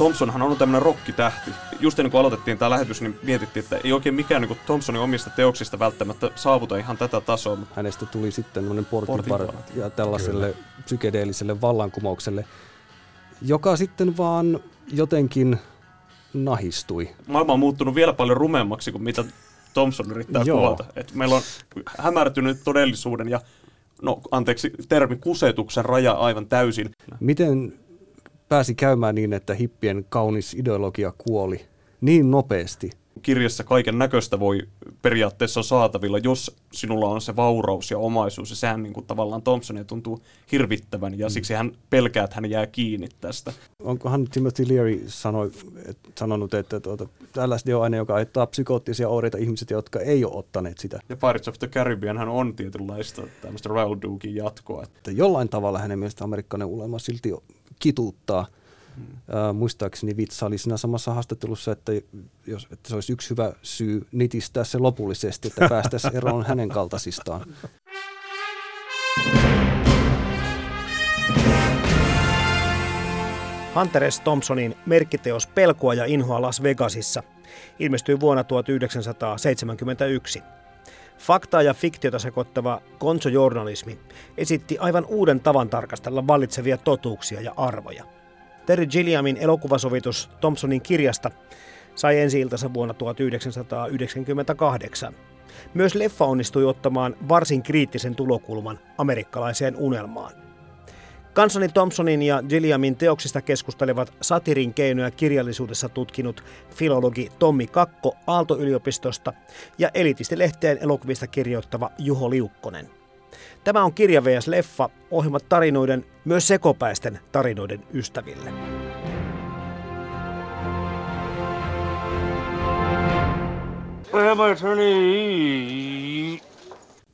Thompsonhan on tämmöinen rokkitähti. Just ennen kuin aloitettiin tämä lähetys, niin mietittiin, että ei oikein mikään niin Thompsonin omista teoksista välttämättä saavuta ihan tätä tasoa. Mutta Hänestä tuli sitten tämmöinen portinvar Portinvartija. ja tällaiselle psykedeelliselle vallankumoukselle, joka sitten vaan jotenkin nahistui. maailma on muuttunut vielä paljon rumemmaksi kuin mitä Thompson yrittää Joo. kuvata. Et meillä on hämärtynyt todellisuuden ja, no anteeksi, termi kusetuksen raja aivan täysin. Miten pääsi käymään niin, että hippien kaunis ideologia kuoli niin nopeasti? Kirjassa kaiken näköistä voi periaatteessa saatavilla, jos sinulla on se vauraus ja omaisuus. Ja sehän niin kuin tavallaan Thompsonia tuntuu hirvittävän ja siksi hän pelkää, että hän jää kiinni tästä. Onkohan Timothy Leary sanoi, et, sanonut, että tuota, LSD on aine, joka aiheuttaa psykoottisia oireita ihmiset, jotka ei ole ottaneet sitä. Ja Pirates of the Caribbean hän on tietynlaista tämmöistä Raoul Dukein jatkoa. Että jollain tavalla hänen mielestä amerikkalainen ulema silti kituuttaa. Hmm. Äh, muistaakseni Vitsa oli siinä samassa haastattelussa, että, jos, että se olisi yksi hyvä syy nitistää se lopullisesti, että päästäisiin eroon hänen kaltaisistaan. Hunter S. Thompsonin merkkiteos Pelkoa ja inhoa Las Vegasissa ilmestyi vuonna 1971. Faktaa ja fiktiota sekoittava konsojournalismi esitti aivan uuden tavan tarkastella vallitsevia totuuksia ja arvoja. Terry Gilliamin elokuvasovitus Thompsonin kirjasta sai ensi vuonna 1998. Myös leffa onnistui ottamaan varsin kriittisen tulokulman amerikkalaiseen unelmaan. Kansani Thompsonin ja Gilliamin teoksista keskustelevat satirin keinoja kirjallisuudessa tutkinut filologi Tommi Kakko Aalto-yliopistosta ja elitistilehteen elokuvista kirjoittava Juho Liukkonen. Tämä on Kirja vs. Leffa, ohjelmat tarinoiden, myös sekopäisten tarinoiden ystäville.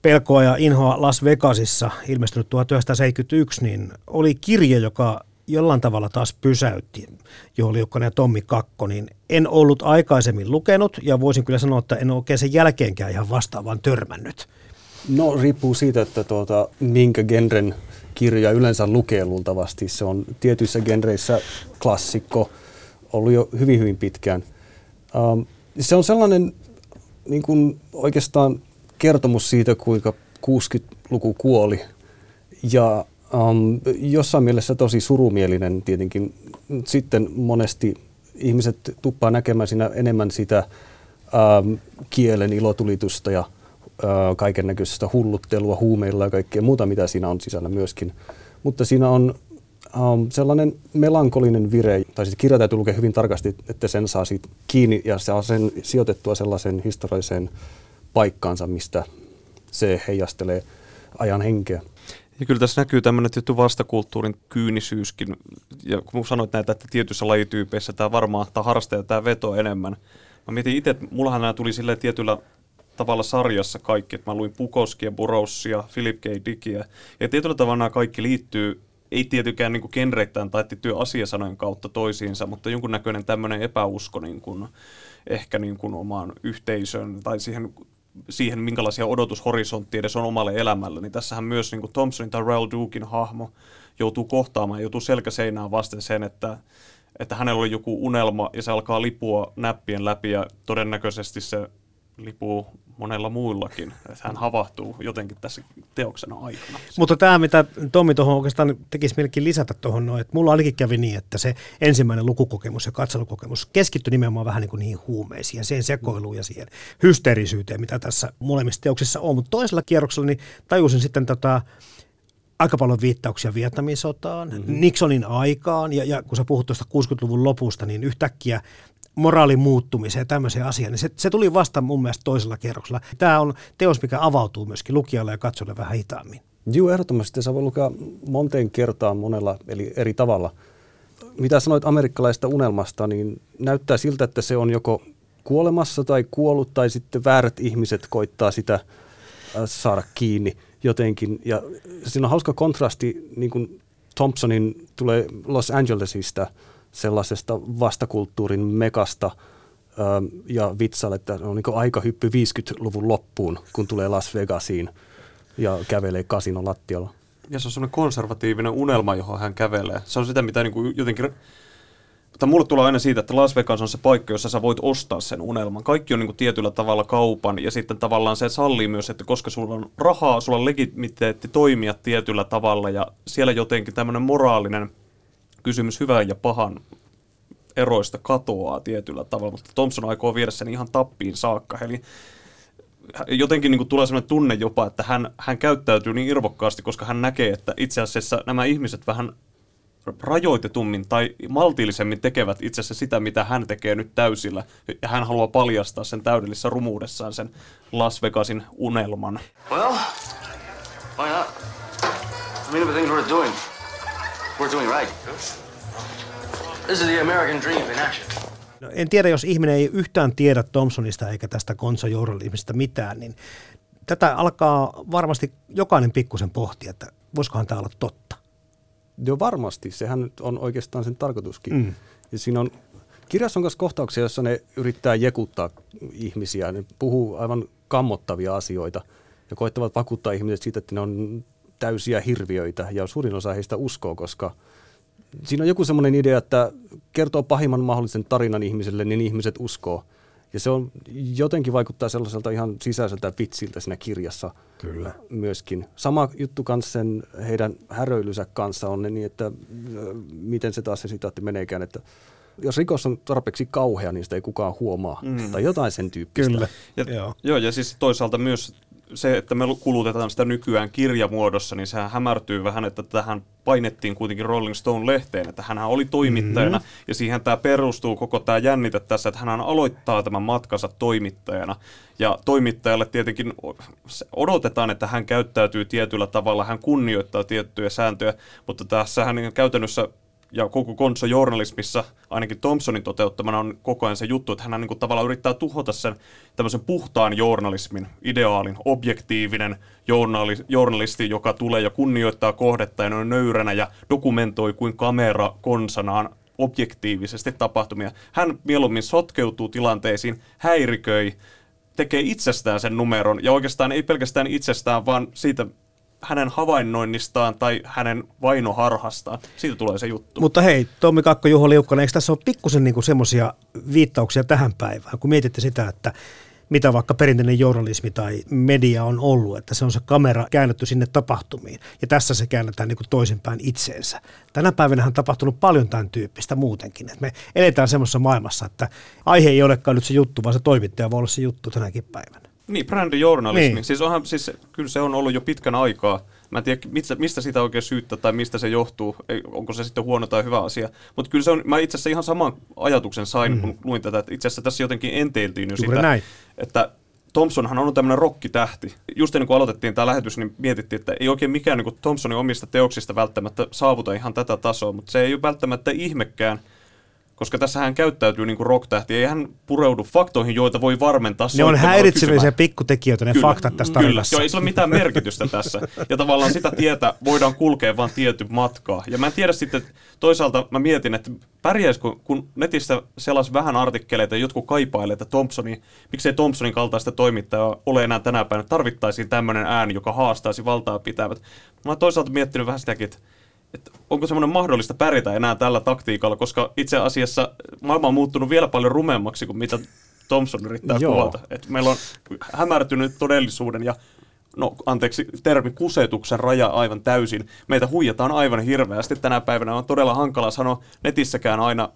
Pelkoa ja inhoa Las Vegasissa ilmestynyt 1971, niin oli kirja, joka jollain tavalla taas pysäytti Juho Liukkonen ja Tommi Kakko, niin en ollut aikaisemmin lukenut ja voisin kyllä sanoa, että en oikein sen jälkeenkään ihan vastaavaan törmännyt. No riippuu siitä, että tuota, minkä genren kirja yleensä lukee luultavasti. Se on tietyissä genreissä klassikko, ollut jo hyvin hyvin pitkään. Ähm, se on sellainen niin kuin oikeastaan kertomus siitä, kuinka 60-luku kuoli. Ja um, jossain mielessä tosi surumielinen tietenkin. Sitten monesti ihmiset tuppaa näkemään siinä enemmän sitä um, kielen ilotulitusta ja uh, kaiken näköisestä hulluttelua, huumeilla ja kaikkea muuta, mitä siinä on sisällä myöskin. Mutta siinä on um, sellainen melankolinen vire, tai siis kirja täytyy lukea hyvin tarkasti, että sen saa siitä kiinni ja saa sen sijoitettua sellaisen historialliseen paikkaansa, mistä se heijastelee ajan henkeä. Ja kyllä tässä näkyy tämmöinen tietty vastakulttuurin kyynisyyskin. Ja kun sanoit näitä, että tietyissä lajityypeissä tämä varmaan tämä harrastaja tämä veto enemmän. Mä mietin itse, että mullahan nämä tuli silleen tietyllä tavalla sarjassa kaikki, että mä luin Pukoskia, Burroughsia, Philip K. Dickia. Ja tietyllä tavalla nämä kaikki liittyy, ei tietenkään niin genreittäin tai tiettyjen asiasanojen kautta toisiinsa, mutta jonkunnäköinen tämmöinen epäusko niin kuin, ehkä niin kuin omaan yhteisöön tai siihen siihen, minkälaisia odotushorisontteja edes on omalle elämälle, niin tässähän myös niin kuin Thompsonin tai Raoul Dukein hahmo joutuu kohtaamaan, joutuu selkäseinään vasten sen, että, että hänellä oli joku unelma ja se alkaa lipua näppien läpi ja todennäköisesti se lipuu monella muillakin. Että hän havahtuu jotenkin tässä teoksena aikana. Mutta tämä, mitä Tommi tuohon oikeastaan tekisi mielenkiin lisätä tuohon, no, että mulla ainakin kävi niin, että se ensimmäinen lukukokemus ja katselukokemus keskittyi nimenomaan vähän niin kuin niihin huumeisiin ja siihen sekoiluun ja siihen hysteerisyyteen, mitä tässä molemmissa teoksissa on. Mutta toisella kierroksella niin tajusin sitten tota, aika paljon viittauksia Vietnamin sotaan, mm-hmm. Nixonin aikaan, ja, ja kun sä puhut tuosta 60-luvun lopusta, niin yhtäkkiä moraalin muuttumiseen ja tämmöiseen asiaan, niin se, se tuli vasta mun mielestä toisella kerroksella. Tämä on teos, mikä avautuu myöskin lukijalle ja katsojalle vähän hitaammin. Joo, ehdottomasti. Se voi lukea monteen kertaan monella eli eri tavalla. Mitä sanoit amerikkalaista unelmasta, niin näyttää siltä, että se on joko kuolemassa tai kuollut tai sitten väärät ihmiset koittaa sitä äh, saada kiinni jotenkin. Ja siinä on hauska kontrasti, niin kuin Thompsonin tulee Los Angelesista sellaisesta vastakulttuurin mekasta ja vitsalle, että on niin aika hyppy 50-luvun loppuun, kun tulee Las Vegasiin ja kävelee kasinon lattialla. Ja se on semmoinen konservatiivinen unelma, johon hän kävelee. Se on sitä, mitä niin kuin jotenkin... Mutta mulle tulee aina siitä, että Las Vegas on se paikka, jossa sä voit ostaa sen unelman. Kaikki on niin kuin tietyllä tavalla kaupan ja sitten tavallaan se sallii myös, että koska sulla on rahaa, sulla on legitimiteetti toimia tietyllä tavalla ja siellä jotenkin tämmöinen moraalinen kysymys hyvän ja pahan eroista katoaa tietyllä tavalla, mutta Thompson aikoo viedä sen ihan tappiin saakka. Eli jotenkin niin kuin tulee sellainen tunne jopa, että hän, hän käyttäytyy niin irvokkaasti, koska hän näkee, että itse asiassa nämä ihmiset vähän rajoitetummin tai maltillisemmin tekevät itse asiassa sitä, mitä hän tekee nyt täysillä. Ja hän haluaa paljastaa sen täydellisessä rumuudessaan sen Las Vegasin unelman. Well, why not? I mean. Worth doing right. This is the American dream in action. No, en tiedä, jos ihminen ei yhtään tiedä Thompsonista eikä tästä konsojournalismista mitään, niin tätä alkaa varmasti jokainen pikkusen pohtia, että voisikohan tämä olla totta. Joo, varmasti. Sehän nyt on oikeastaan sen tarkoituskin. Mm. Ja siinä on, kirjassa on myös kohtauksia, jossa ne yrittää jekuttaa ihmisiä. Ne puhuu aivan kammottavia asioita ja koettavat vakuuttaa ihmiset siitä, että ne on täysiä hirviöitä. Ja suurin osa heistä uskoo, koska siinä on joku semmoinen idea, että kertoo pahimman mahdollisen tarinan ihmiselle, niin ihmiset uskoo. Ja se on jotenkin vaikuttaa sellaiselta ihan sisäiseltä vitsiltä siinä kirjassa Kyllä. myöskin. Sama juttu kanssa sen heidän häröilynsä kanssa on ne niin, että miten se taas se sitaatti meneekään, että jos rikos on tarpeeksi kauhea, niin sitä ei kukaan huomaa. Mm. Tai jotain sen tyyppistä. Kyllä. Ja, Joo. joo, ja siis toisaalta myös se, että me kulutetaan sitä nykyään kirjamuodossa, niin sehän hämärtyy vähän, että tähän painettiin kuitenkin Rolling Stone-lehteen, että hän oli toimittajana, mm-hmm. ja siihen tämä perustuu koko tämä jännite tässä, että hän aloittaa tämän matkansa toimittajana, ja toimittajalle tietenkin odotetaan, että hän käyttäytyy tietyllä tavalla, hän kunnioittaa tiettyjä sääntöjä, mutta tässä hän käytännössä ja koko konsojournalismissa, ainakin Thompsonin toteuttamana on koko ajan se juttu, että hän niin kuin tavallaan yrittää tuhota sen tämmöisen puhtaan journalismin ideaalin, objektiivinen journali, journalisti, joka tulee ja kunnioittaa kohdetta ja on nöyränä ja dokumentoi kuin kamera konsanaan objektiivisesti tapahtumia. Hän mieluummin sotkeutuu tilanteisiin, häiriköi, tekee itsestään sen numeron, ja oikeastaan ei pelkästään itsestään, vaan siitä hänen havainnoinnistaan tai hänen vainoharhastaan. Siitä tulee se juttu. Mutta hei, Tommi Kakko, Juho Liukkonen, eikö tässä ole pikkusen niinku semmoisia viittauksia tähän päivään, kun mietitte sitä, että mitä vaikka perinteinen journalismi tai media on ollut, että se on se kamera käännetty sinne tapahtumiin. Ja tässä se käännetään niin toisinpäin itseensä. Tänä päivänä on tapahtunut paljon tämän tyyppistä muutenkin. Että me eletään semmoisessa maailmassa, että aihe ei olekaan nyt se juttu, vaan se toimittaja voi olla se juttu tänäkin päivänä. Niin, brändijournalismi. Niin. Siis, onhan, siis kyllä se on ollut jo pitkän aikaa. Mä en tiedä, mistä, mistä sitä oikein syyttää tai mistä se johtuu, ei, onko se sitten huono tai hyvä asia. Mutta kyllä se on, mä itse asiassa ihan saman ajatuksen sain, mm. kun luin tätä, että itse asiassa tässä jotenkin enteiltiin jo Juuri sitä, näin. että Thompsonhan on tämmöinen rokkitähti. Just ennen kuin aloitettiin tämä lähetys, niin mietittiin, että ei oikein mikään niin Thompsonin omista teoksista välttämättä saavuta ihan tätä tasoa, mutta se ei ole välttämättä ihmekään, koska tässä hän käyttäytyy niin kuin rock-tähti, ei hän pureudu faktoihin, joita voi varmentaa Ne on kysymään. pikkutekijöitä, ne Kyllä. faktat tässä Kyllä. tarinassa. Joo, ei sillä ole mitään merkitystä tässä. Ja tavallaan sitä tietä voidaan kulkea vain tietty matkaa. Ja mä en tiedä sitten, että toisaalta mä mietin, että pärjäisikö, kun netissä sellaisi vähän artikkeleita ja jotkut kaipailee, että Thompsonin, miksei Thompsonin kaltaista toimittajaa ole enää tänä päivänä, tarvittaisiin tämmöinen ääni, joka haastaisi valtaa pitävät. Mä oon toisaalta miettinyt vähän sitäkin, että että onko semmoinen mahdollista pärjätä enää tällä taktiikalla, koska itse asiassa maailma on muuttunut vielä paljon rumemmaksi kuin mitä Thompson yrittää Joo. kuvata. Meillä on hämärtynyt todellisuuden ja no anteeksi, termi kusetuksen raja aivan täysin. Meitä huijataan aivan hirveästi tänä päivänä. On todella hankala sanoa netissäkään aina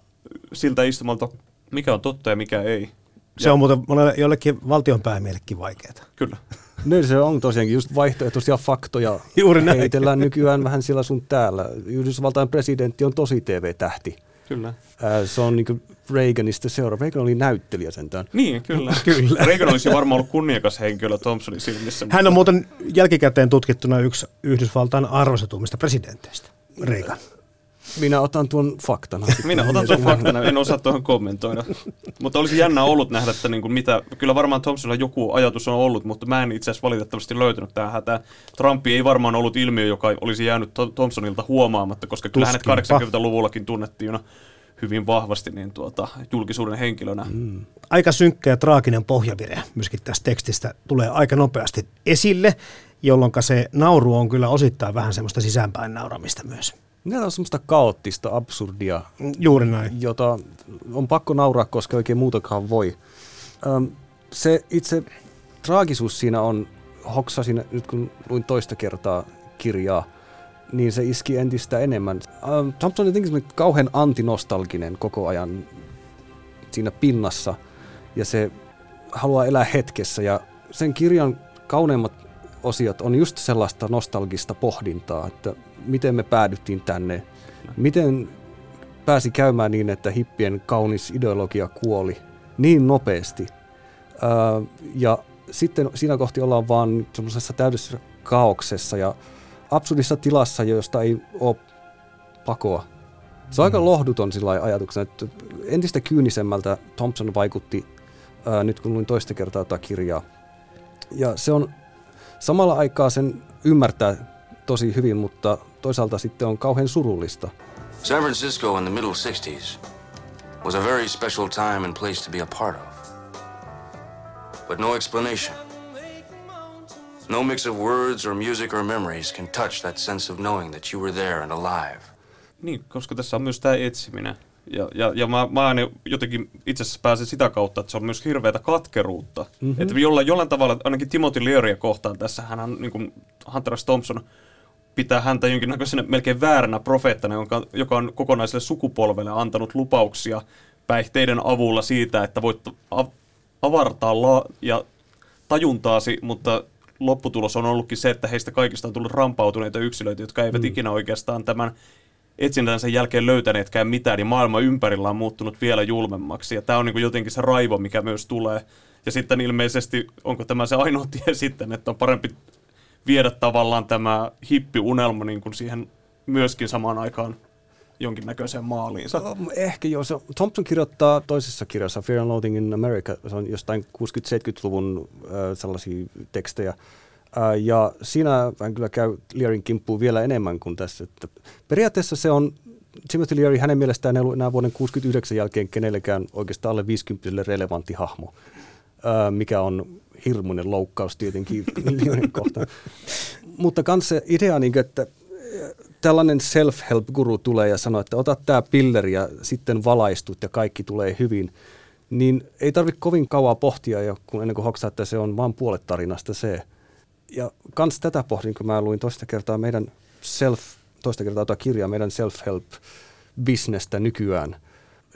siltä istumalta, mikä on totta ja mikä ei. Se on muuten monelle jollekin valtionpäämiellekin vaikeaa. Kyllä. No se on tosiaankin just vaihtoehtoisia faktoja. Juuri näin. Heitellään nykyään vähän sillä sun täällä. Yhdysvaltain presidentti on tosi TV-tähti. Kyllä. Ää, Se on niin Reaganista seuraava. Reagan oli näyttelijä sentään. Niin, kyllä. kyllä. Reagan olisi varmaan ollut kunniakas henkilö Thompsonin silmissä. Hän on muuten jälkikäteen tutkittuna yksi Yhdysvaltain arvostetummista presidenteistä, Reagan. Minä otan tuon faktana. Minä otan tuon faktana, en osaa tuohon kommentoida. mutta olisi jännä ollut nähdä, että niin kuin mitä, kyllä varmaan Thompsonilla joku ajatus on ollut, mutta mä en itse asiassa valitettavasti löytänyt tähän hätään. Trumpi ei varmaan ollut ilmiö, joka olisi jäänyt Tho- Thompsonilta huomaamatta, koska kyllä hänet Tuskinpa. 80-luvullakin tunnettiin jo hyvin vahvasti niin tuota, julkisuuden henkilönä. Mm. Aika synkkä ja traaginen pohjavire myöskin tästä tekstistä tulee aika nopeasti esille, jolloin se nauru on kyllä osittain vähän semmoista sisäänpäin nauramista myös. Nämä on semmoista kaoottista, absurdia, Juuri näin. jota on pakko nauraa, koska oikein muutakaan voi. Öm, se itse traagisuus siinä on, hoksasin nyt kun luin toista kertaa kirjaa, niin se iski entistä enemmän. Öm, Thompson on jotenkin kauhean antinostalginen koko ajan siinä pinnassa, ja se haluaa elää hetkessä, ja sen kirjan kauneimmat osiot on just sellaista nostalgista pohdintaa, että miten me päädyttiin tänne, miten pääsi käymään niin, että hippien kaunis ideologia kuoli niin nopeasti. Ää, ja sitten siinä kohti ollaan vaan semmoisessa täydessä kaauksessa ja absurdissa tilassa, josta ei ole pakoa. Se on aika lohduton sillä ajatuksena, että entistä kyynisemmältä Thompson vaikutti ää, nyt kun luin toista kertaa tätä kirjaa. Ja se on samalla aikaa sen ymmärtää tosi hyvin, mutta toisaalta sitten on kauhean surullista. San Francisco in the middle 60s was a very special time and place to be a part of. But no explanation. No mix of words or music or memories can touch that sense of knowing that you were there and alive. Niin, koska tässä on myös tämä etsiminen. Ja, ja, ja mä, mä aina jotenkin itse asiassa pääsen sitä kautta, että se on myös hirveätä katkeruutta. Mm-hmm. Että jollain, jollain tavalla, ainakin Timothy Learya kohtaan tässä, hän on niin kuin Hunter S. Thompson pitää häntä jonkinnäköisenä melkein vääränä profeettana, joka, joka on kokonaiselle sukupolvelle antanut lupauksia päihteiden avulla siitä, että voit av- avartaa la- ja tajuntaasi, mutta lopputulos on ollutkin se, että heistä kaikista on tullut rampautuneita yksilöitä, jotka eivät mm. ikinä oikeastaan tämän etsintänsä jälkeen löytäneetkään mitään, niin maailma ympärillä on muuttunut vielä julmemmaksi. Ja tämä on niin kuin jotenkin se raivo, mikä myös tulee. Ja sitten ilmeisesti, onko tämä se ainoa tie sitten, että on parempi viedä tavallaan tämä hippiunelma niin kuin siihen myöskin samaan aikaan jonkinnäköiseen maaliinsa. Ehkä joo. Se, Thompson kirjoittaa toisessa kirjassa, Fear and Loathing in America, se on jostain 60-70-luvun äh, sellaisia tekstejä. Ja siinä hän kyllä käy Learin kimppuun vielä enemmän kuin tässä. Että periaatteessa se on, Timothy Leary hänen mielestään ei ollut enää vuoden 69 jälkeen kenellekään oikeastaan alle 50 relevantti hahmo, mikä on hirmuinen loukkaus tietenkin Learyn kohtaan. Mutta kans se idea, niin kuin, että tällainen self-help-guru tulee ja sanoo, että ota tämä pilleri ja sitten valaistut ja kaikki tulee hyvin, niin ei tarvitse kovin kauan pohtia, kun ennen kuin hoksaa, että se on vain puolet tarinasta se. Ja kans tätä pohdin, kun mä luin toista kertaa meidän self, toista kertaa tuota kirjaa, meidän self-help-bisnestä nykyään.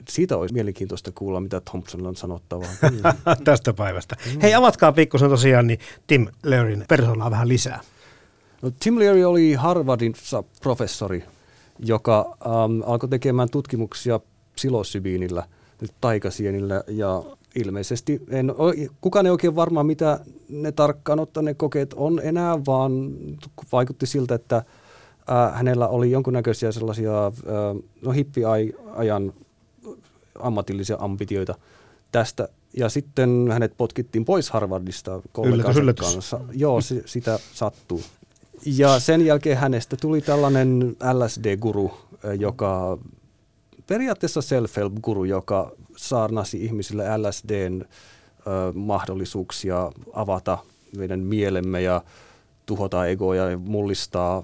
Siitä olisi mielenkiintoista kuulla, mitä Thompsonilla on sanottavaa. Tästä päivästä. Hei, avatkaa pikkusen tosiaan niin Tim Learyn persoonaa vähän lisää. No, Tim Leary oli Harvardissa professori, joka ähm, alkoi tekemään tutkimuksia psilosybiinillä, taikasienillä, ja ilmeisesti en, kukaan ei oikein varmaan, mitä ne tarkkaan ottaen ne kokeet on enää, vaan vaikutti siltä, että äh, hänellä oli jonkunnäköisiä sellaisia äh, no, hippiajan ammatillisia ambitioita tästä. Ja sitten hänet potkittiin pois Harvardista kollegansa kanssa. Joo, se, sitä sattuu. Ja sen jälkeen hänestä tuli tällainen LSD-guru, joka periaatteessa self-help-guru, joka saarnasi ihmisille LSDn ö, mahdollisuuksia avata meidän mielemme ja tuhota egoja ja mullistaa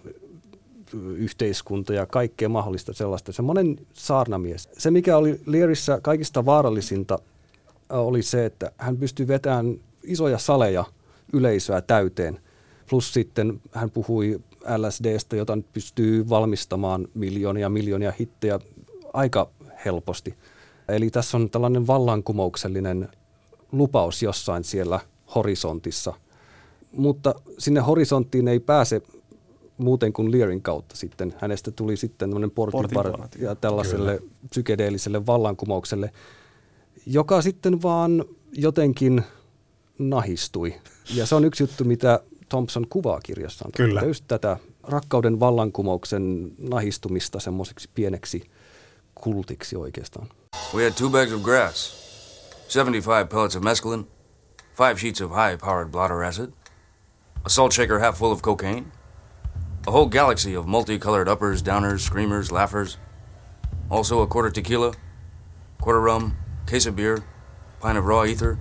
yhteiskunta ja kaikkea mahdollista sellaista. Semmoinen saarnamies. Se, mikä oli Learissä kaikista vaarallisinta, oli se, että hän pystyi vetämään isoja saleja yleisöä täyteen. Plus sitten hän puhui LSDstä, jota pystyy valmistamaan miljoonia miljoonia hittejä aika helposti. Eli tässä on tällainen vallankumouksellinen lupaus jossain siellä horisontissa. mutta sinne horisonttiin ei pääse muuten kuin Learin kautta sitten. Hänestä tuli sitten tämmöinen portinvar Portinvartija. ja tällaiselle Kyllä. psykedeelliselle vallankumoukselle, joka sitten vaan jotenkin nahistui. Ja se on yksi juttu, mitä Thompson kuvaa kirjassaan. Kyllä. Että Just tätä rakkauden vallankumouksen nahistumista semmoiseksi pieneksi kultiksi oikeastaan. We had two bags of grass, 75 pellets of mescaline, five sheets of high powered blotter acid, a salt shaker half full of cocaine, a whole galaxy of multicolored uppers, downers, screamers, laughers, also a quarter tequila, quarter rum, case of beer, pint of raw ether,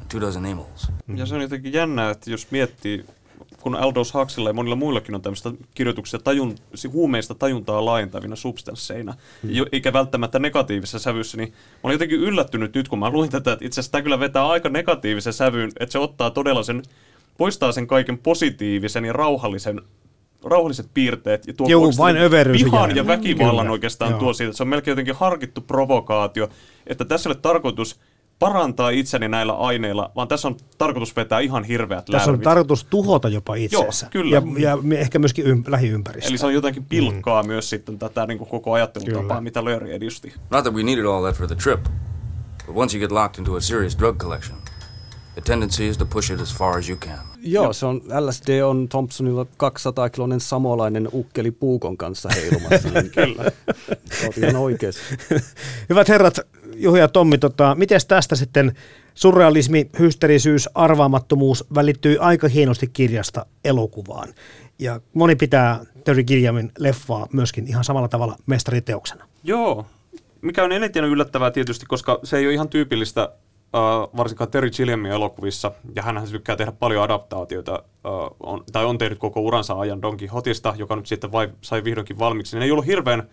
and two dozen amyls. Ja se on jotenkin jännää, että jos miettii, kun Aldous Huxilla ja monilla muillakin on tämmöistä kirjoituksia tajun, huumeista tajuntaa laajentavina substansseina, mm. jo, eikä välttämättä negatiivisessa sävyssä, niin mä olin jotenkin yllättynyt nyt, kun mä luin tätä, että itse asiassa tämä kyllä vetää aika negatiivisen sävyyn, että se ottaa todella sen, poistaa sen kaiken positiivisen ja rauhallisen rauhalliset piirteet ja tuo Juu, vain vihan ja väkivallan Kyllä, oikeastaan joo. tuo siitä. Se on melkein jotenkin harkittu provokaatio, että tässä ei ole tarkoitus parantaa itseni näillä aineilla, vaan tässä on tarkoitus vetää ihan hirveät Tässä on lärvit. tarkoitus tuhota jopa itseensä. kyllä. Ja, ja ehkä myöskin ym, lähiympäristöä. Eli se on jotenkin pilkkaa mm. myös sitten tätä niin kuin koko ajattelutapaa, Kyllä. mitä Larry edisti. Not that we needed all that for the trip, but once you get locked into a serious drug collection, the tendency is to push it as far as you can. Joo, se on, LSD on Thompsonilla 200-kiloinen samolainen ukkeli puukon kanssa heilumassa. Kyllä. Oot ihan oikeassa. Hyvät herrat, Juha ja Tommi, tota, miten tästä sitten surrealismi, hysterisyys, arvaamattomuus välittyy aika hienosti kirjasta elokuvaan. Ja moni pitää Terry Gilliamin leffaa myöskin ihan samalla tavalla mestariteoksena. Joo, mikä on eniten yllättävää tietysti, koska se ei ole ihan tyypillistä Uh, varsinkaan Terry Gilliamin elokuvissa, ja hän tykkää tehdä paljon adaptaatioita, uh, on, tai on tehnyt koko uransa ajan Don Quixotista, joka nyt sitten vai, sai vihdoinkin valmiiksi. Ne ei ollut hirveän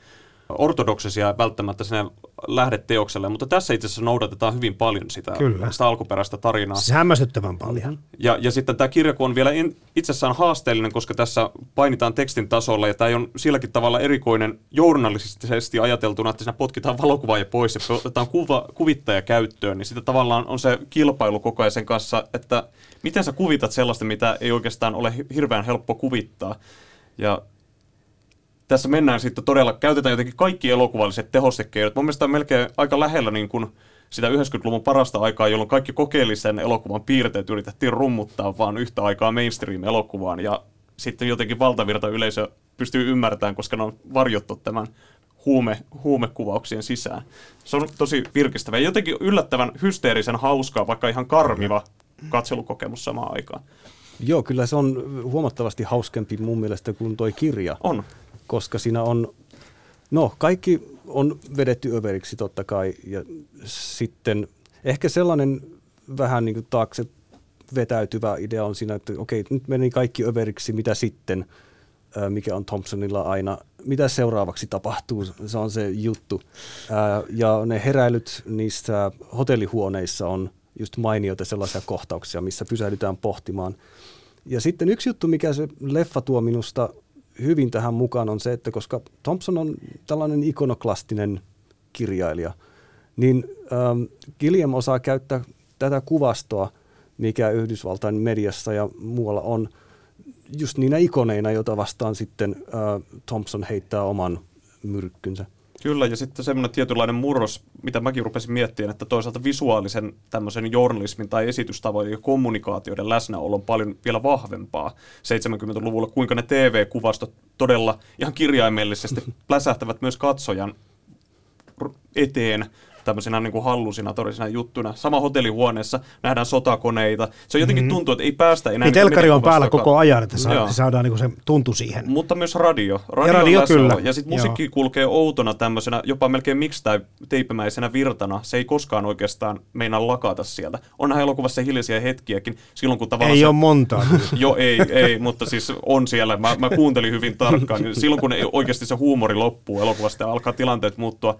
ortodoksisia välttämättä sinne lähdeteokselle, mutta tässä itse asiassa noudatetaan hyvin paljon sitä, Kyllä. sitä alkuperäistä tarinaa. Siis hämmästyttävän paljon. Ja, ja sitten tämä kirja, kun on vielä in, itsessään haasteellinen, koska tässä painitaan tekstin tasolla, ja tämä on silläkin tavalla erikoinen journalistisesti ajateltuna, että siinä potkitaan valokuvaaja pois ja otetaan kuva, kuvittaja käyttöön, niin sitten tavallaan on se kilpailu koko ajan sen kanssa, että miten sä kuvitat sellaista, mitä ei oikeastaan ole hi- hirveän helppo kuvittaa. Ja tässä mennään sitten todella, käytetään jotenkin kaikki elokuvalliset tehostekeinot. Mun mielestä on melkein aika lähellä niin kuin sitä 90-luvun parasta aikaa, jolloin kaikki kokeellisen elokuvan piirteet yritettiin rummuttaa vaan yhtä aikaa mainstream-elokuvaan. Ja sitten jotenkin valtavirta yleisö pystyy ymmärtämään, koska ne on varjottu tämän huume, huumekuvauksien sisään. Se on tosi virkistävä ja jotenkin yllättävän hysteerisen hauskaa, vaikka ihan karmiva katselukokemus samaan aikaan. Joo, kyllä se on huomattavasti hauskempi mun mielestä kuin toi kirja. On. Koska siinä on, no kaikki on vedetty överiksi totta kai. Ja sitten ehkä sellainen vähän niin kuin taakse vetäytyvä idea on siinä, että okei, nyt meni kaikki överiksi, mitä sitten, mikä on Thompsonilla aina, mitä seuraavaksi tapahtuu, se on se juttu. Ja ne heräilyt niissä hotellihuoneissa on just mainioita sellaisia kohtauksia, missä pysähdytään pohtimaan. Ja sitten yksi juttu, mikä se leffa tuo minusta hyvin tähän mukaan on se, että koska Thompson on tällainen ikonoklastinen kirjailija, niin ähm, Gilliam osaa käyttää tätä kuvastoa, mikä Yhdysvaltain mediassa ja muualla on, just niinä ikoneina, joita vastaan sitten äh, Thompson heittää oman myrkkynsä. Kyllä, ja sitten semmoinen tietynlainen murros, mitä mäkin rupesin miettimään, että toisaalta visuaalisen tämmöisen journalismin tai esitystavojen ja kommunikaatioiden läsnäolo on paljon vielä vahvempaa 70-luvulla, kuinka ne TV-kuvastot todella ihan kirjaimellisesti pläsähtävät myös katsojan eteen tämmöisenä niin kuin hallusinatorisena juttuna. Sama hotellihuoneessa nähdään sotakoneita. Se on jotenkin tuntuu, että ei päästä enää... Niin niin kuin telkari on päällä koko ajan, että saa, saadaan niin se tuntu siihen. Mutta myös radio. Radio, Ja radio, on kyllä. Ja sitten musiikki Joo. kulkee outona tämmöisenä, jopa melkein miksi tai teipämäisenä virtana. Se ei koskaan oikeastaan meinaa lakata sieltä. Onhan elokuvassa hiljaisia hetkiäkin, silloin kun tavallaan Ei se, ole montaa. Joo, ei, ei, mutta siis on siellä. Mä, mä kuuntelin hyvin tarkkaan. Silloin kun ei- oikeasti se huumori loppuu elokuvasta ja alkaa tilanteet muuttua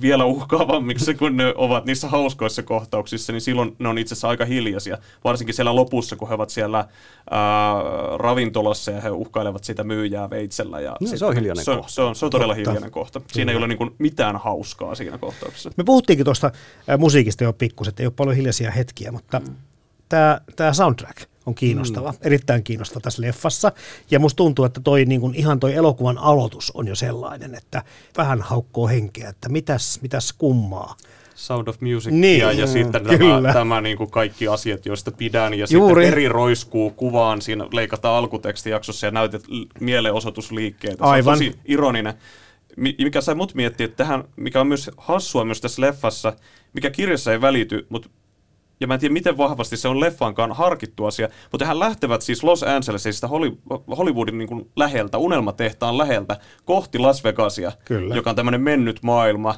vielä uhkaavammiksi, kun ne ovat niissä hauskoissa kohtauksissa, niin silloin ne on itse asiassa aika hiljaisia. Varsinkin siellä lopussa, kun he ovat siellä ää, ravintolassa ja he uhkailevat sitä myyjää veitsellä. Ja No, se on hiljainen se on, kohta. Se on, se on todella Totta. hiljainen kohta. Siinä ei ole niin kuin mitään hauskaa siinä kohtauksessa. Me puhuttiinkin tuosta musiikista jo pikkusen, että ei ole paljon hiljaisia hetkiä, mutta tämä, tämä soundtrack on kiinnostava, mm. erittäin kiinnostava tässä leffassa. Ja musta tuntuu, että toi, niin kuin, ihan toi elokuvan aloitus on jo sellainen, että vähän haukkoo henkeä, että mitäs, mitäs kummaa. Sound of Music Niin, ja, ja mm, sitten kyllä. tämä, tämä niin kuin kaikki asiat, joista pidän. Ja Juuri. sitten eri roiskuu kuvaan, siinä leikataan alkutekstijaksossa ja näytet mielenosoitusliikkeitä. Aivan. Se on tosi ironinen. Mi- Mikä sai mut miettiä, että tähän, mikä on myös hassua myös tässä leffassa, mikä kirjassa ei välity, mutta ja mä en tiedä, miten vahvasti se on leffankaan harkittu asia, mutta hän lähtevät siis Los Angelesista Holly- Hollywoodin niin kuin läheltä, unelmatehtaan läheltä, kohti Las Vegasia, Kyllä. joka on tämmöinen mennyt maailma,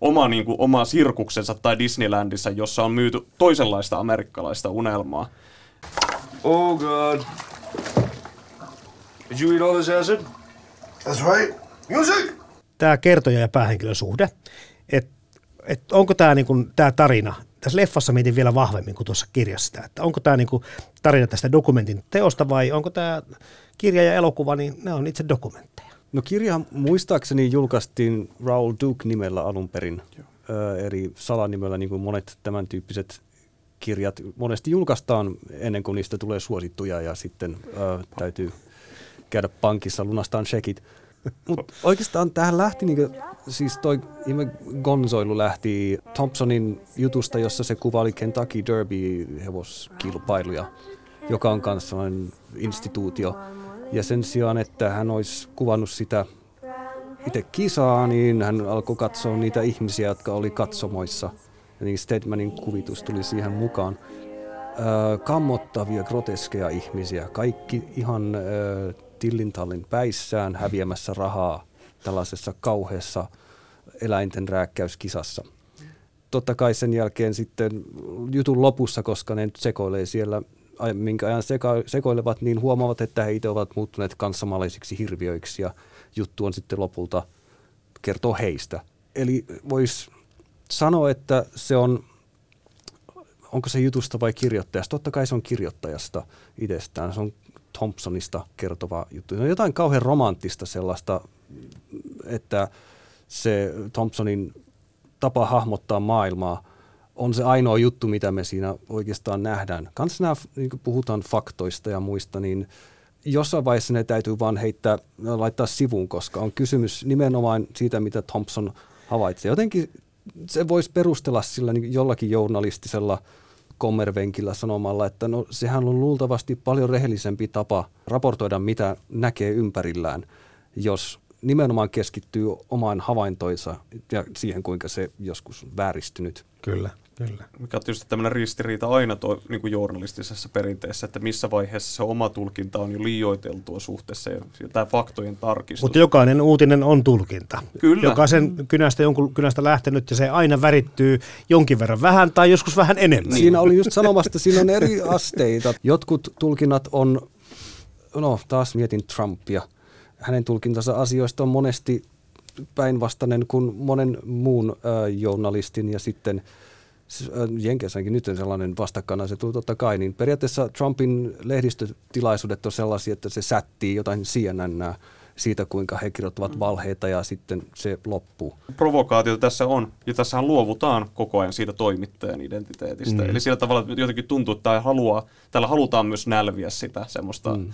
oma, niin kuin, oma sirkuksensa tai Disneylandissa, jossa on myyty toisenlaista amerikkalaista unelmaa. Oh, God. Did you eat all this acid? That's right. Music! Tämä kertoja ja päähenkilön suhde, että et onko tämä niinku, tää tarina, tässä leffassa mietin vielä vahvemmin kuin tuossa kirjassa sitä, että onko tämä niinku tarina tästä dokumentin teosta vai onko tämä kirja ja elokuva, niin ne on itse dokumentteja. No kirja muistaakseni julkaistiin Raoul Duke-nimellä alun perin, ö, eri salanimellä, niin kuin monet tämän tyyppiset kirjat monesti julkaistaan ennen kuin niistä tulee suosittuja ja sitten ö, täytyy käydä pankissa lunastaan shekit. Mutta oikeastaan tähän lähti, niinku, siis toi gonzoilu lähti Thompsonin jutusta, jossa se kuvaili Kentucky Derby hevoskilpailuja, joka on sellainen instituutio. Ja sen sijaan, että hän olisi kuvannut sitä itse kisaa, niin hän alkoi katsoa niitä ihmisiä, jotka oli katsomoissa. Ja niin Stedmanin kuvitus tuli siihen mukaan. Kammottavia, groteskeja ihmisiä, kaikki ihan tillintallin päissään häviämässä rahaa tällaisessa kauheassa eläinten rääkkäyskisassa. Totta kai sen jälkeen sitten jutun lopussa, koska ne nyt sekoilee siellä, minkä ajan seka- sekoilevat, niin huomaavat, että he itse ovat muuttuneet kanssamallisiksi hirviöiksi ja juttu on sitten lopulta kertoo heistä. Eli voisi sanoa, että se on, onko se jutusta vai kirjoittajasta? Totta kai se on kirjoittajasta itsestään. Se on Thompsonista kertova juttu. On jotain kauhean romanttista sellaista, että se Thompsonin tapa hahmottaa maailmaa on se ainoa juttu, mitä me siinä oikeastaan nähdään. Kans nämä, niin kuin puhutaan faktoista ja muista, niin jossain vaiheessa ne täytyy vaan heittää, laittaa sivuun, koska on kysymys nimenomaan siitä, mitä Thompson havaitsee. Jotenkin se voisi perustella sillä niin jollakin journalistisella kommervenkillä sanomalla, että no sehän on luultavasti paljon rehellisempi tapa raportoida, mitä näkee ympärillään, jos nimenomaan keskittyy omaan havaintoinsa ja siihen, kuinka se joskus on vääristynyt. Kyllä, kyllä. Mikä on tietysti tämmöinen ristiriita aina tuo, niin kuin journalistisessa perinteessä, että missä vaiheessa se oma tulkinta on jo liioiteltua suhteessa ja tämä faktojen tarkistus. Mutta jokainen uutinen on tulkinta. Kyllä. Jokaisen kynästä jonkun kynästä lähtenyt ja se aina värittyy jonkin verran vähän tai joskus vähän enemmän. Niin. Siinä oli just sanomasta, että siinä on eri asteita. Jotkut tulkinnat on, no taas mietin Trumpia. Hänen tulkintansa asioista on monesti päinvastainen kuin monen muun äh, journalistin ja sitten äh, Jenkeissäkin nyt on sellainen vastakkainasettelu totta kai, niin periaatteessa Trumpin lehdistötilaisuudet on sellaisia, että se sättii jotain CNN siitä, kuinka he kirjoittavat valheita ja sitten se loppuu. provokaatiota tässä on, ja tässähän luovutaan koko ajan siitä toimittajan identiteetistä. Mm. Eli sillä tavalla että jotenkin tuntuu, että haluaa, täällä halutaan myös nälviä sitä semmoista mm.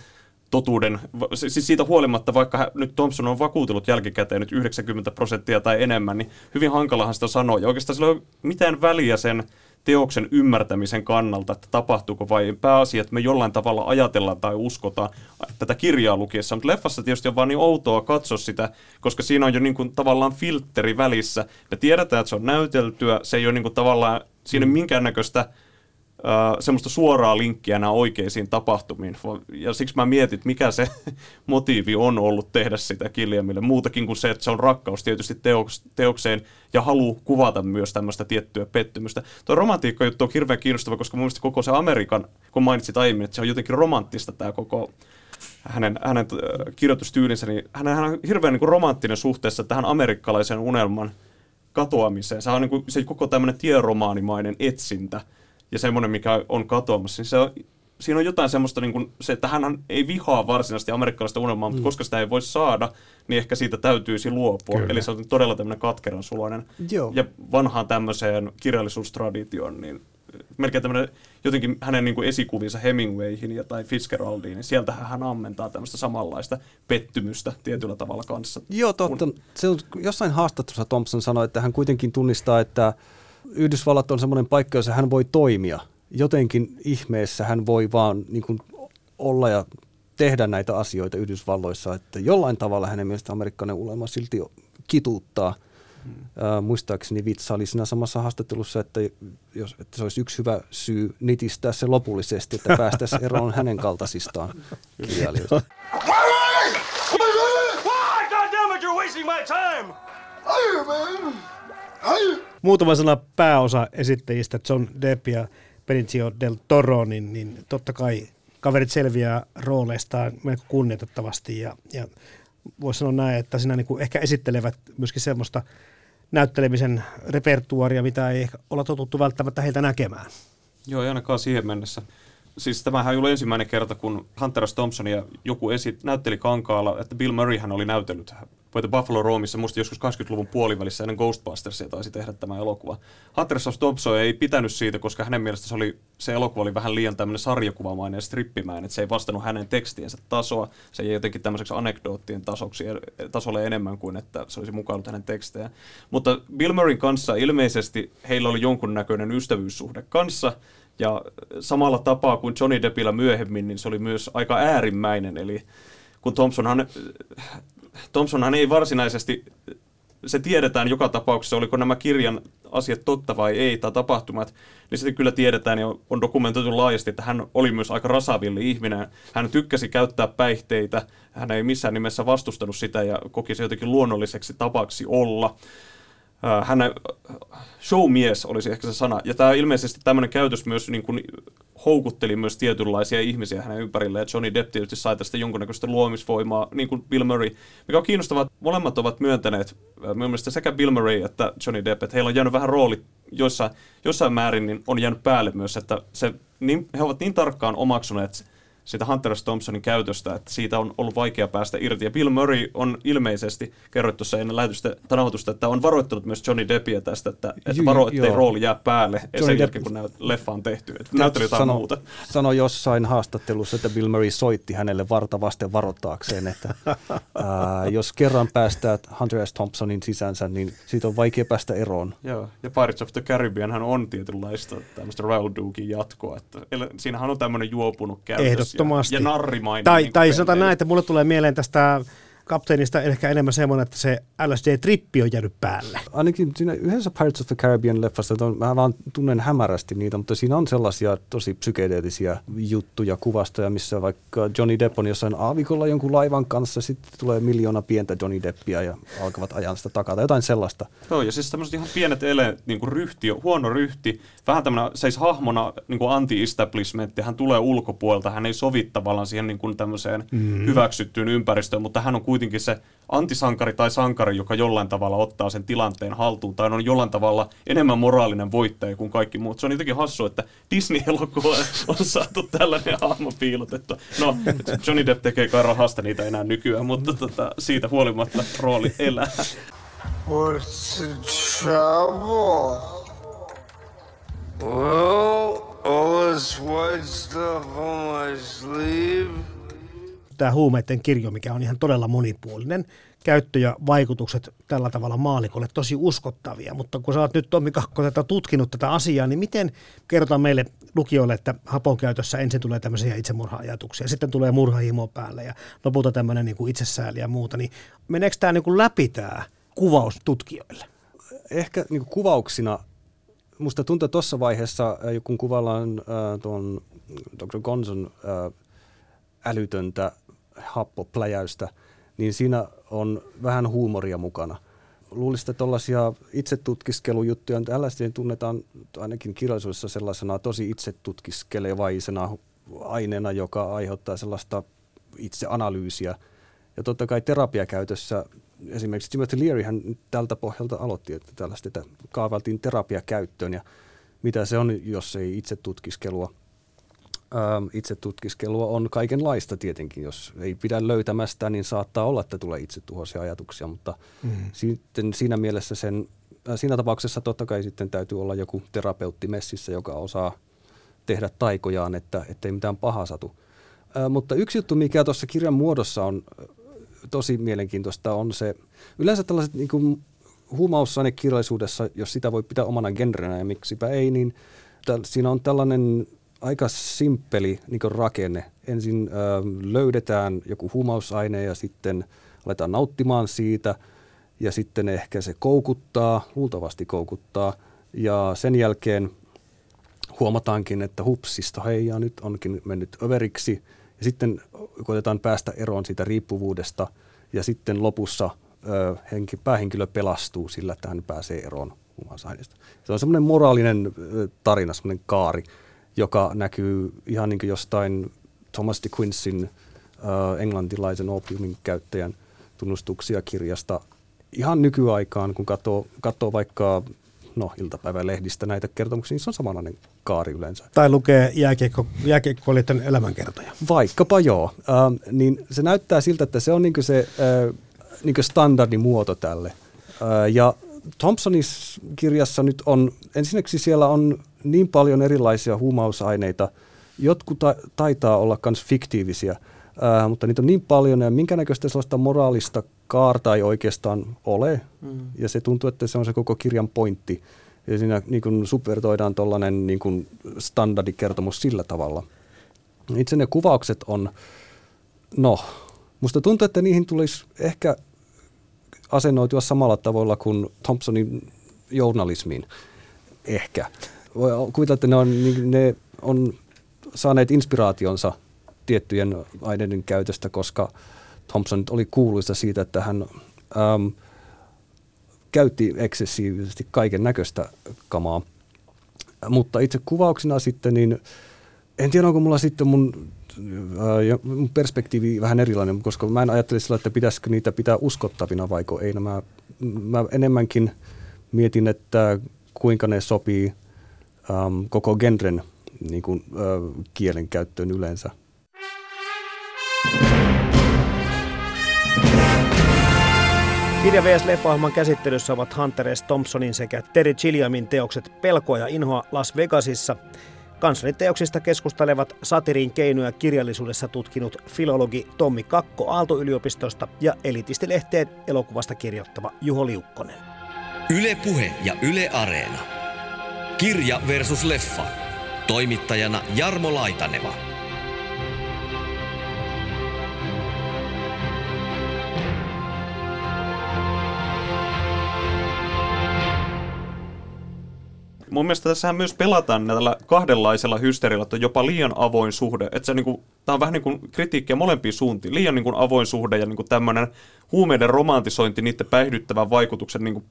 Totuuden, siis siitä huolimatta, vaikka nyt Thompson on vakuutellut jälkikäteen nyt 90 prosenttia tai enemmän, niin hyvin hankalahan sitä sanoa, ja oikeastaan sillä ei ole mitään väliä sen teoksen ymmärtämisen kannalta, että tapahtuuko vai pääasia, että me jollain tavalla ajatellaan tai uskotaan tätä kirjaa lukiessa. Mutta leffassa tietysti on vaan niin outoa katsoa sitä, koska siinä on jo niin kuin tavallaan filtteri välissä. Me tiedetään, että se on näyteltyä, se ei ole niin kuin tavallaan, siinä ei ole minkäännäköistä semmoista suoraa linkkiä nämä oikeisiin tapahtumiin. Ja siksi mä mietin, että mikä se motiivi on ollut tehdä sitä Killiamille. Muutakin kuin se, että se on rakkaus tietysti teoks, teokseen ja halu kuvata myös tämmöistä tiettyä pettymystä. Tuo romantiikka juttu on hirveän kiinnostava, koska mun mielestä koko se Amerikan, kun mainitsit aiemmin, että se on jotenkin romanttista tämä koko hänen, hänen kirjoitustyylinsä, niin hän, hän on hirveän niin kuin romanttinen suhteessa tähän amerikkalaisen unelman katoamiseen. Se on niin kuin, se koko tämmöinen tieromaanimainen etsintä ja semmoinen, mikä on katoamassa, niin se on, siinä on jotain semmoista, niin kuin se, että hän ei vihaa varsinaisesti amerikkalaista unelmaa, mm. mutta koska sitä ei voi saada, niin ehkä siitä täytyisi luopua. Kyllä. Eli se on todella tämmöinen katkeran suloinen. Joo. Ja vanhaan tämmöiseen kirjallisuustraditioon, niin melkein tämmöinen jotenkin hänen niin kuin esikuvinsa Hemingwayhin ja, tai Fitzgeraldiin, niin sieltähän hän ammentaa tämmöistä samanlaista pettymystä tietyllä tavalla kanssa. Joo, totta. Se on, jossain haastattelussa Thompson sanoi, että hän kuitenkin tunnistaa, että Yhdysvallat on semmoinen paikka, jossa hän voi toimia. Jotenkin ihmeessä hän voi vaan niin kuin, olla ja tehdä näitä asioita Yhdysvalloissa, että jollain tavalla hänen mielestä amerikkalainen ulema silti kituuttaa. Hmm. Äh, muistaakseni Vitsa oli siinä samassa haastattelussa, että, jos, että se olisi yksi hyvä syy nitistää se lopullisesti, että päästäisiin eroon hänen kaltaisistaan kirjailijoista. Why? God damn it, you're wasting my time! Man! Muutama sana pääosa esittäjistä, John Depp ja Benicio del Toro, niin, niin totta kai kaverit selviää rooleistaan melko kunnioitettavasti ja, ja voisi sanoa näin, että siinä niin kuin ehkä esittelevät myöskin semmoista näyttelemisen repertuaria, mitä ei ehkä olla totuttu välttämättä heiltä näkemään. Joo, ei ainakaan siihen mennessä. Siis tämähän ei ollut ensimmäinen kerta, kun Hunter S. Thompson ja joku esi- näytteli kankaalla, että Bill Murray hän oli näytellyt Voitte Buffalo Roomissa, musta joskus 20-luvun puolivälissä ennen Ghostbustersia taisi tehdä tämä elokuva. Hunter S. Thompson ei pitänyt siitä, koska hänen mielestä se, oli, se elokuva oli vähän liian tämmöinen sarjakuvamainen ja strippimään, että se ei vastannut hänen tekstiensä tasoa. Se ei jotenkin tämmöiseksi anekdoottien tasoksi, tasolle enemmän kuin, että se olisi mukaillut hänen tekstejä. Mutta Bill Murrayn kanssa ilmeisesti heillä oli jonkunnäköinen ystävyyssuhde kanssa, ja samalla tapaa kuin Johnny Deppillä myöhemmin, niin se oli myös aika äärimmäinen, eli kun Thompsonhan, Thompsonhan ei varsinaisesti, se tiedetään joka tapauksessa, oliko nämä kirjan asiat totta vai ei, tai tapahtumat, niin sitten kyllä tiedetään ja on dokumentoitu laajasti, että hän oli myös aika rasavilli ihminen. Hän tykkäsi käyttää päihteitä, hän ei missään nimessä vastustanut sitä ja koki se jotenkin luonnolliseksi tapaksi olla. Hän showmies olisi ehkä se sana. Ja tämä ilmeisesti tämmöinen käytös myös niin kuin houkutteli myös tietynlaisia ihmisiä hänen ympärilleen. Johnny Depp tietysti sai tästä jonkunnäköistä luomisvoimaa, niin kuin Bill Murray. Mikä on kiinnostavaa, että molemmat ovat myöntäneet, äh, minun mielestä sekä Bill Murray että Johnny Depp, että heillä on jäänyt vähän rooli joissa, jossain määrin, niin on jäänyt päälle myös, että se, niin, he ovat niin tarkkaan omaksuneet sitä Hunter S. Thompsonin käytöstä, että siitä on ollut vaikea päästä irti. Ja Bill Murray on ilmeisesti kerrottu tuossa ennen lähetystä nauhoitusta, että on varoittanut myös Johnny Deppia tästä, että, että varo, ettei joo. rooli jää päälle Johnny sen jälkeen, kun leffa on tehty. Että näytteli jotain sano, muuta. Sano jossain haastattelussa, että Bill Murray soitti hänelle varta vasten varoittaakseen, että ää, jos kerran päästää Hunter S. Thompsonin sisänsä, niin siitä on vaikea päästä eroon. Joo, ja Pirates of the Caribbean hän on tietynlaista tämmöistä Raul Dukin jatkoa. Että, siinähän on tämmöinen juopunut käytös Ehdottomasti. Ja, ja narrimainen. Tai, niin tai sanotaan näin, että mulle tulee mieleen tästä kapteenista ehkä enemmän semmoinen, että se LSD-trippi on jäänyt päälle. Ainakin siinä yhdessä Pirates of the Caribbean-leffassa, on, mä vaan tunnen hämärästi niitä, mutta siinä on sellaisia tosi psykedeellisiä juttuja, kuvastoja, missä vaikka Johnny Depp on jossain aavikolla jonkun laivan kanssa, sitten tulee miljoona pientä Johnny Deppia ja alkavat ajan sitä takaa, tai jotain sellaista. Joo, ja siis tämmöiset ihan pienet ele, niin kuin ryhti, huono ryhti, vähän tämmöinen seis hahmona niin kuin anti-establishment, hän tulee ulkopuolelta, hän ei sovi tavallaan siihen niin kuin tämmöiseen mm. hyväksyttyyn ympäristöön, mutta hän on kuitenkin se antisankari tai sankari, joka jollain tavalla ottaa sen tilanteen haltuun tai on jollain tavalla enemmän moraalinen voittaja kuin kaikki muut. Se on jotenkin hassu, että Disney-elokuva on saatu tällainen hahmo piilotettu. No, Johnny Depp tekee kai rahasta niitä enää nykyään, mutta tota, siitä huolimatta rooli elää. What's the trouble? Well, this white stuff on my sleeve. Tämä huumeiden kirjo, mikä on ihan todella monipuolinen. Käyttö ja vaikutukset tällä tavalla maalikolle tosi uskottavia, mutta kun sä oot nyt Tommi Kakko tätä tutkinut tätä asiaa, niin miten kerrotaan meille lukijoille, että hapon käytössä ensin tulee tämmöisiä itsemurha-ajatuksia, sitten tulee murhahimo päälle ja lopulta tämmöinen niin itsesääli ja muuta, niin meneekö tämä niin läpi tämä kuvaus tutkijoille? Ehkä niin kuvauksina musta tuntuu tuossa vaiheessa, äh, kun kuvaillaan äh, tuon Dr. Gonzon äh, älytöntä happopläjäystä, niin siinä on vähän huumoria mukana. Luulisin, että tuollaisia itsetutkiskelujuttuja, tällaisia tunnetaan ainakin kirjallisuudessa sellaisena tosi itsetutkiskelevaisena aineena, joka aiheuttaa sellaista itseanalyysiä. Ja totta kai terapiakäytössä esimerkiksi Timothy Leary hän tältä pohjalta aloitti, että tällaista että kaavailtiin terapiakäyttöön ja mitä se on, jos ei itse tutkiskelua. Ähm, itse tutkiskelua on kaikenlaista tietenkin. Jos ei pidä löytämästä, niin saattaa olla, että tulee itsetuhoisia ajatuksia, mutta mm. sitten siinä mielessä sen, äh, siinä tapauksessa totta kai sitten täytyy olla joku terapeutti messissä, joka osaa tehdä taikojaan, että ettei mitään pahaa satu. Ää, mutta yksi juttu, mikä tuossa kirjan muodossa on ö, tosi mielenkiintoista, on se, yleensä tällaiset niin kuin huumausainekirjallisuudessa, jos sitä voi pitää omana genrenä ja miksipä ei, niin täl, siinä on tällainen aika simppeli niin rakenne. Ensin ö, löydetään joku huumausaine ja sitten aletaan nauttimaan siitä ja sitten ehkä se koukuttaa, luultavasti koukuttaa ja sen jälkeen huomataankin, että hupsista hei ja nyt onkin mennyt överiksi ja sitten koitetaan päästä eroon siitä riippuvuudesta ja sitten lopussa ö, henki, päähenkilö pelastuu sillä, että hän pääsee eroon huumausaineesta. Se on semmoinen moraalinen tarina, semmoinen kaari, joka näkyy ihan niin kuin jostain Thomas de Quincyn ö, englantilaisen opiumin käyttäjän tunnustuksia kirjasta ihan nykyaikaan, kun katsoo, katsoo vaikka no, iltapäivälehdistä näitä kertomuksia, niin se on samanlainen kaari yleensä. Tai lukee jääkiekko, jääkiekkoilijoiden elämänkertoja. Vaikkapa joo. Ähm, niin se näyttää siltä, että se on niin se äh, niin standardimuoto tälle. Äh, ja Thompsonin kirjassa nyt on, ensinnäkin siellä on niin paljon erilaisia huumausaineita, jotkut ta- taitaa olla myös fiktiivisiä, äh, mutta niitä on niin paljon ja minkä näköistä sellaista moraalista kaarta ei oikeastaan ole. Mm. Ja se tuntuu, että se on se koko kirjan pointti. Ja siinä niin kuin subvertoidaan tuollainen niin kuin standardikertomus sillä tavalla. Itse ne kuvaukset on, no, musta tuntuu, että niihin tulisi ehkä asennoitua samalla tavalla kuin Thompsonin journalismiin. Ehkä. Voi kuvitella, että ne on, niin ne on saaneet inspiraationsa tiettyjen aineiden käytöstä, koska Thompson oli kuuluisa siitä, että hän ähm, käytti eksessiivisesti kaiken näköistä kamaa. Mutta itse kuvauksena sitten, niin en tiedä, onko mulla sitten mun, ja mun perspektiivi vähän erilainen, koska mä en ajattele sillä, että pitäisikö niitä pitää uskottavina vaiko ei. No mä, mä enemmänkin mietin, että kuinka ne sopii äm, koko genren niin kuin, ä, kielen käyttöön yleensä. Kirja vs. Leffa-ohjelman käsittelyssä ovat Hunter S. Thompsonin sekä Terry Gilliamin teokset Pelkoa ja inhoa Las Vegasissa. Kanssani teoksista keskustelevat satirin keinoja kirjallisuudessa tutkinut filologi Tommi Kakko Aalto-yliopistosta ja elitistilehteen elokuvasta kirjoittava Juho Liukkonen. Yle Puhe ja Yle Areena. Kirja versus leffa. Toimittajana Jarmo Laitaneva. Mun mielestä tässähän myös pelataan tällä kahdenlaisella hysteerillä, että on jopa liian avoin suhde. Että se niinku, tää on vähän niin kuin kritiikkiä molempiin suuntiin. Liian niin kuin avoin suhde ja niin kuin tämmöinen huumeiden romantisointi, niiden päihdyttävän vaikutuksen niin kuin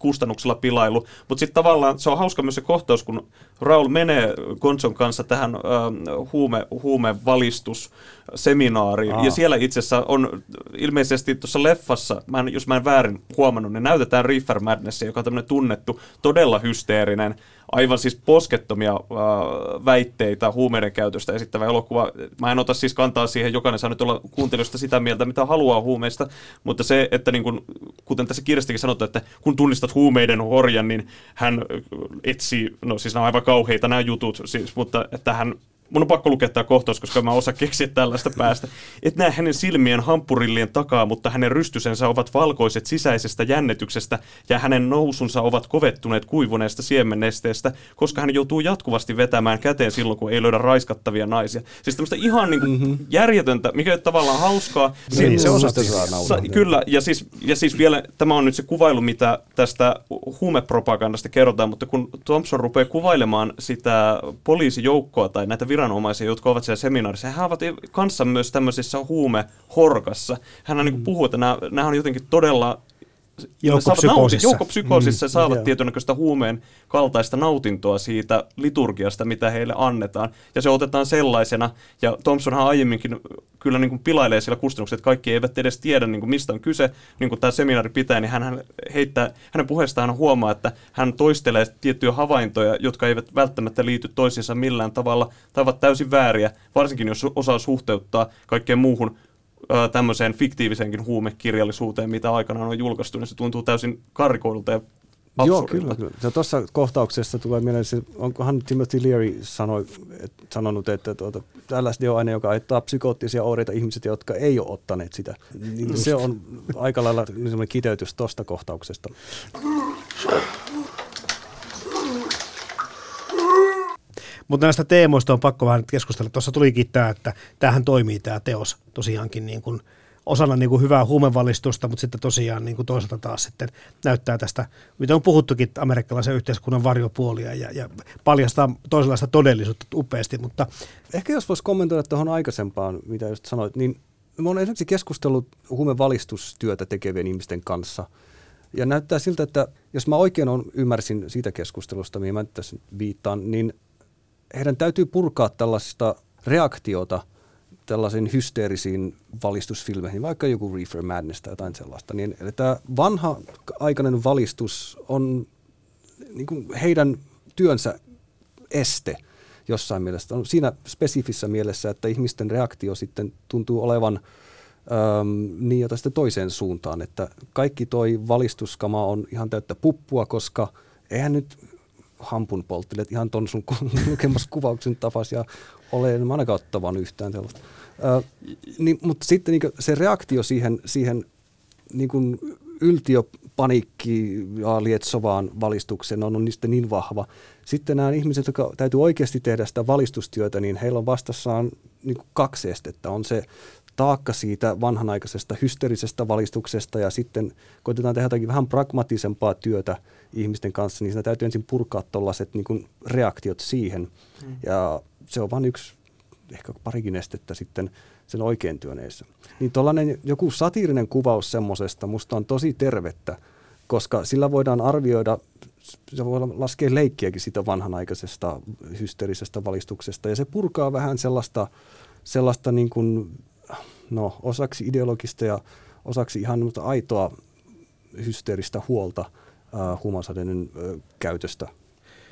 kustannuksella pilailu. Mutta sitten tavallaan se on hauska myös se kohtaus, kun Raul menee Gonzon kanssa tähän äh, huume, huumevalistusseminaariin. Aa. Ja siellä itse asiassa on ilmeisesti tuossa leffassa, mä en, jos mä en väärin huomannut, niin näytetään Reefer Madnessia, joka on tämmöinen tunnettu, todella hysteerinen, aivan siis poskettomia äh, väitteitä huumeiden käytöstä esittävä elokuva. Mä en ota siis kantaa siihen, jokainen saa nyt olla kuuntelijoista sitä mieltä, mitä haluaa huumeista, mutta se, että niin kun, kuten tässä kirjastakin sanotaan, että kun tunnistat huumeiden horjan, niin hän etsii, no siis nämä on aivan kauheita nämä jutut, siis, mutta että hän mun on pakko lukea tämä kohtaus, koska mä osaa keksiä tällaista päästä. Et näe hänen silmien hampurillien takaa, mutta hänen rystysensä ovat valkoiset sisäisestä jännityksestä ja hänen nousunsa ovat kovettuneet kuivuneesta siemennesteestä, koska hän joutuu jatkuvasti vetämään käteen silloin, kun ei löydä raiskattavia naisia. Siis tämmöistä ihan niin kuin mm-hmm. järjetöntä, mikä on tavallaan hauskaa. Niin, se osa Sa- Kyllä, ja siis, ja siis vielä tämä on nyt se kuvailu, mitä tästä huumepropagandasta kerrotaan, mutta kun Thompson rupeaa kuvailemaan sitä poliisijoukkoa tai näitä viranomaisia, jotka ovat siellä seminaarissa, he ovat kanssa myös tämmöisessä huumehorkassa. Hän niin puhuu, että nämä, nämä on jotenkin todella Joukkopsykoosissa. Joukkopsykoosissa mm, saavat tietynlaista huumeen kaltaista nautintoa siitä liturgiasta, mitä heille annetaan. Ja se otetaan sellaisena. Ja Thompsonhan aiemminkin kyllä niin kuin pilailee sillä kustannukset, että kaikki eivät edes tiedä, niin kuin mistä on kyse. Niin kuin tämä seminaari pitää, niin hän heittää, hänen puheestaan huomaa, että hän toistelee tiettyjä havaintoja, jotka eivät välttämättä liity toisiinsa millään tavalla, tai ovat täysin vääriä, varsinkin jos osaa suhteuttaa kaikkeen muuhun tämmöiseen fiktiiviseenkin huumekirjallisuuteen, mitä aikanaan on julkaistu, niin se tuntuu täysin karikoidulta ja Joo, absurdilta. kyllä. kyllä. Ja tuossa kohtauksessa tulee mieleen, se, onkohan Timothy Leary sanoi, et, sanonut, että tuota, LSD on aine, joka aiheuttaa psykoottisia oireita ihmiset, jotka ei ole ottaneet sitä. Niin se on aika lailla kiteytys tuosta kohtauksesta. Mutta näistä teemoista on pakko vähän keskustella. Tuossa tulikin tämä, että tämähän toimii tämä teos tosiaankin niin kuin osana niin kuin hyvää huumevalistusta, mutta sitten tosiaan niin kuin toisaalta taas sitten näyttää tästä, mitä on puhuttukin amerikkalaisen yhteiskunnan varjopuolia ja, ja paljastaa toisenlaista todellisuutta upeasti, mutta Ehkä jos voisi kommentoida tuohon aikaisempaan, mitä just sanoit, niin mä oon esimerkiksi keskustellut huumevalistustyötä tekevien ihmisten kanssa. Ja näyttää siltä, että jos mä oikein on, ymmärsin siitä keskustelusta, mihin mä tässä viittaan, niin heidän täytyy purkaa tällaista reaktiota tällaisiin hysteerisiin valistusfilmeihin, vaikka joku Reefer Madness tai jotain sellaista. Niin, eli tämä vanha aikainen valistus on niin kuin heidän työnsä este jossain mielessä. On siinä spesifissä mielessä, että ihmisten reaktio sitten tuntuu olevan äm, niin jota sitten toiseen suuntaan, että kaikki toi valistuskama on ihan täyttä puppua, koska eihän nyt hampun polttelet ihan ton sun lukemassa kuvauksen tapaisia ole en mä ainakaan ottavan yhtään sellaista. Ö, niin, mutta sitten niin se reaktio siihen, siihen niin kuin yltiöpaniikki ja lietsovaan valistukseen on, on niistä niin vahva. Sitten nämä ihmiset, jotka täytyy oikeasti tehdä sitä valistustyötä, niin heillä on vastassaan niin kuin kaksi estettä. On se taakka siitä vanhanaikaisesta hysteerisestä valistuksesta ja sitten koitetaan tehdä jotakin vähän pragmatisempaa työtä ihmisten kanssa, niin siinä täytyy ensin purkaa tuollaiset niin reaktiot siihen. Mm. Ja se on vain yksi, ehkä parikin estettä sitten sen oikein työn edessä. Niin tuollainen joku satiirinen kuvaus semmoisesta musta on tosi tervettä, koska sillä voidaan arvioida, se voi laskea leikkiäkin siitä vanhanaikaisesta hysteerisestä valistuksesta, ja se purkaa vähän sellaista, sellaista niin kuin, no, osaksi ideologista ja osaksi ihan aitoa hysteeristä huolta äh, huumausaineiden äh, käytöstä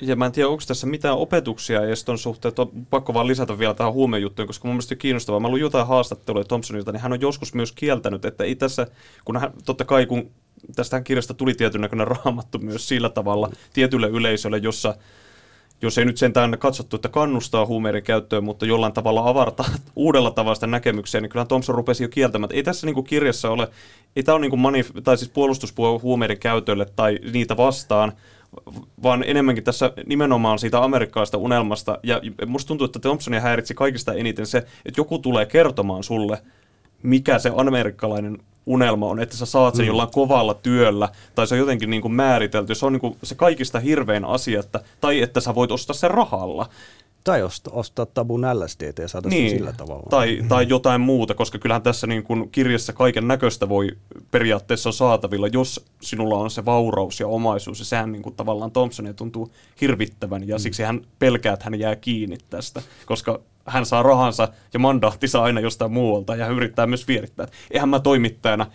Ja mä en tiedä, onko tässä mitään opetuksia edes ton suhteen, että on pakko vaan lisätä vielä tähän huumejuttuun, koska mun mielestä on kiinnostavaa. Mä luin jotain haastatteluja Thompsonilta, niin hän on joskus myös kieltänyt, että ei tässä, kun hän, totta kai kun tästä kirjasta tuli tietyn näköinen raamattu myös sillä tavalla tietylle yleisölle, jossa jos ei nyt sentään katsottu, että kannustaa huumeiden käyttöön, mutta jollain tavalla avartaa uudella tavalla sitä näkemyksiä, niin kyllähän Thompson rupesi jo kieltämään, ei tässä niin kuin kirjassa ole, ei tämä ole niin kuin manif- tai siis puolustuspuolue huumeiden käytölle tai niitä vastaan, vaan enemmänkin tässä nimenomaan siitä amerikkalaista unelmasta. Ja musta tuntuu, että Thompsonia häiritsi kaikista eniten se, että joku tulee kertomaan sulle, mikä se amerikkalainen unelma on, että sä saat sen mm. jollain kovalla työllä, tai se on jotenkin niin kuin määritelty, se on niin kuin se kaikista hirvein asia, että, tai että sä voit ostaa sen rahalla. Tai ostaa, ostaa tabun LSDT ja saada niin. sillä tavalla. Tai, tai jotain muuta, koska kyllähän tässä niin kuin kirjassa kaiken näköistä voi periaatteessa on saatavilla, jos sinulla on se vauraus ja omaisuus. Ja sehän niin kuin tavallaan Thompsonia tuntuu hirvittävän ja mm. siksi hän pelkää, että hän jää kiinni tästä, koska hän saa rahansa ja mandaattinsa aina jostain muualta ja hän yrittää myös vierittää. Eihän mä toimittajana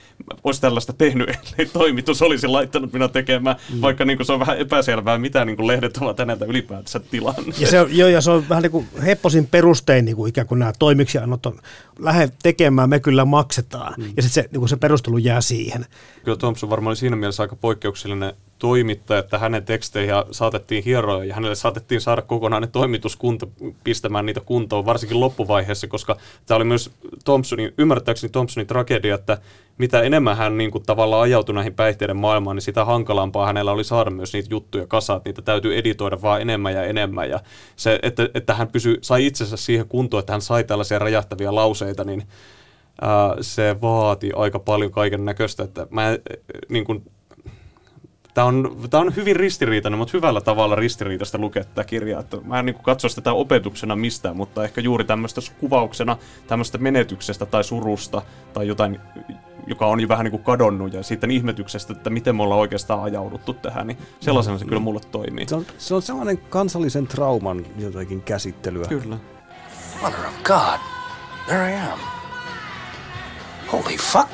olisi tällaista tehnyt, ellei toimitus olisi laittanut minä tekemään, mm. vaikka niin kuin se on vähän epäselvää, mitä niin kuin lehdet ovat häneltä ylipäätänsä tilanneet. Ja se on, joo, ja se on vähän niin kuin hepposin perustein niin kuin ikään kuin nämä toimiksiannot on, lähde tekemään, me kyllä maksetaan. Mm. Ja sitten se, niin kuin se perustelu jää siihen. Kyllä Thompson varmaan oli siinä mielessä aika poikkeuksellinen toimittaja, että hänen teksteihin saatettiin hieroja ja hänelle saatettiin saada kokonainen toimituskunta pistämään niitä kuntoon, varsinkin loppuvaiheessa, koska tämä oli myös Thompsonin, ymmärtääkseni Thompsonin tragedia, että mitä enemmän hän niin kuin, tavallaan ajautui näihin päihteiden maailmaan, niin sitä hankalampaa hänellä oli saada myös niitä juttuja kasaan, että niitä täytyy editoida vaan enemmän ja enemmän. Ja se, että, että hän pysy, sai itsensä siihen kuntoon, että hän sai tällaisia räjähtäviä lauseita, niin ää, se vaati aika paljon kaiken näköistä, että mä niin kuin, Tämä on, tämä on hyvin ristiriitainen, mutta hyvällä tavalla ristiriitaista lukea tätä kirjaa. Että mä en niin katso sitä opetuksena mistään, mutta ehkä juuri tämmöistä kuvauksena tämmöistä menetyksestä tai surusta tai jotain, joka on jo vähän niin kuin kadonnut ja sitten ihmetyksestä, että miten me ollaan oikeastaan ajauduttu tähän, niin sellaisena se kyllä mulle toimii. Se on, se on sellainen kansallisen trauman jotakin käsittelyä. Kyllä. Mother of God, there I am. Holy fuck.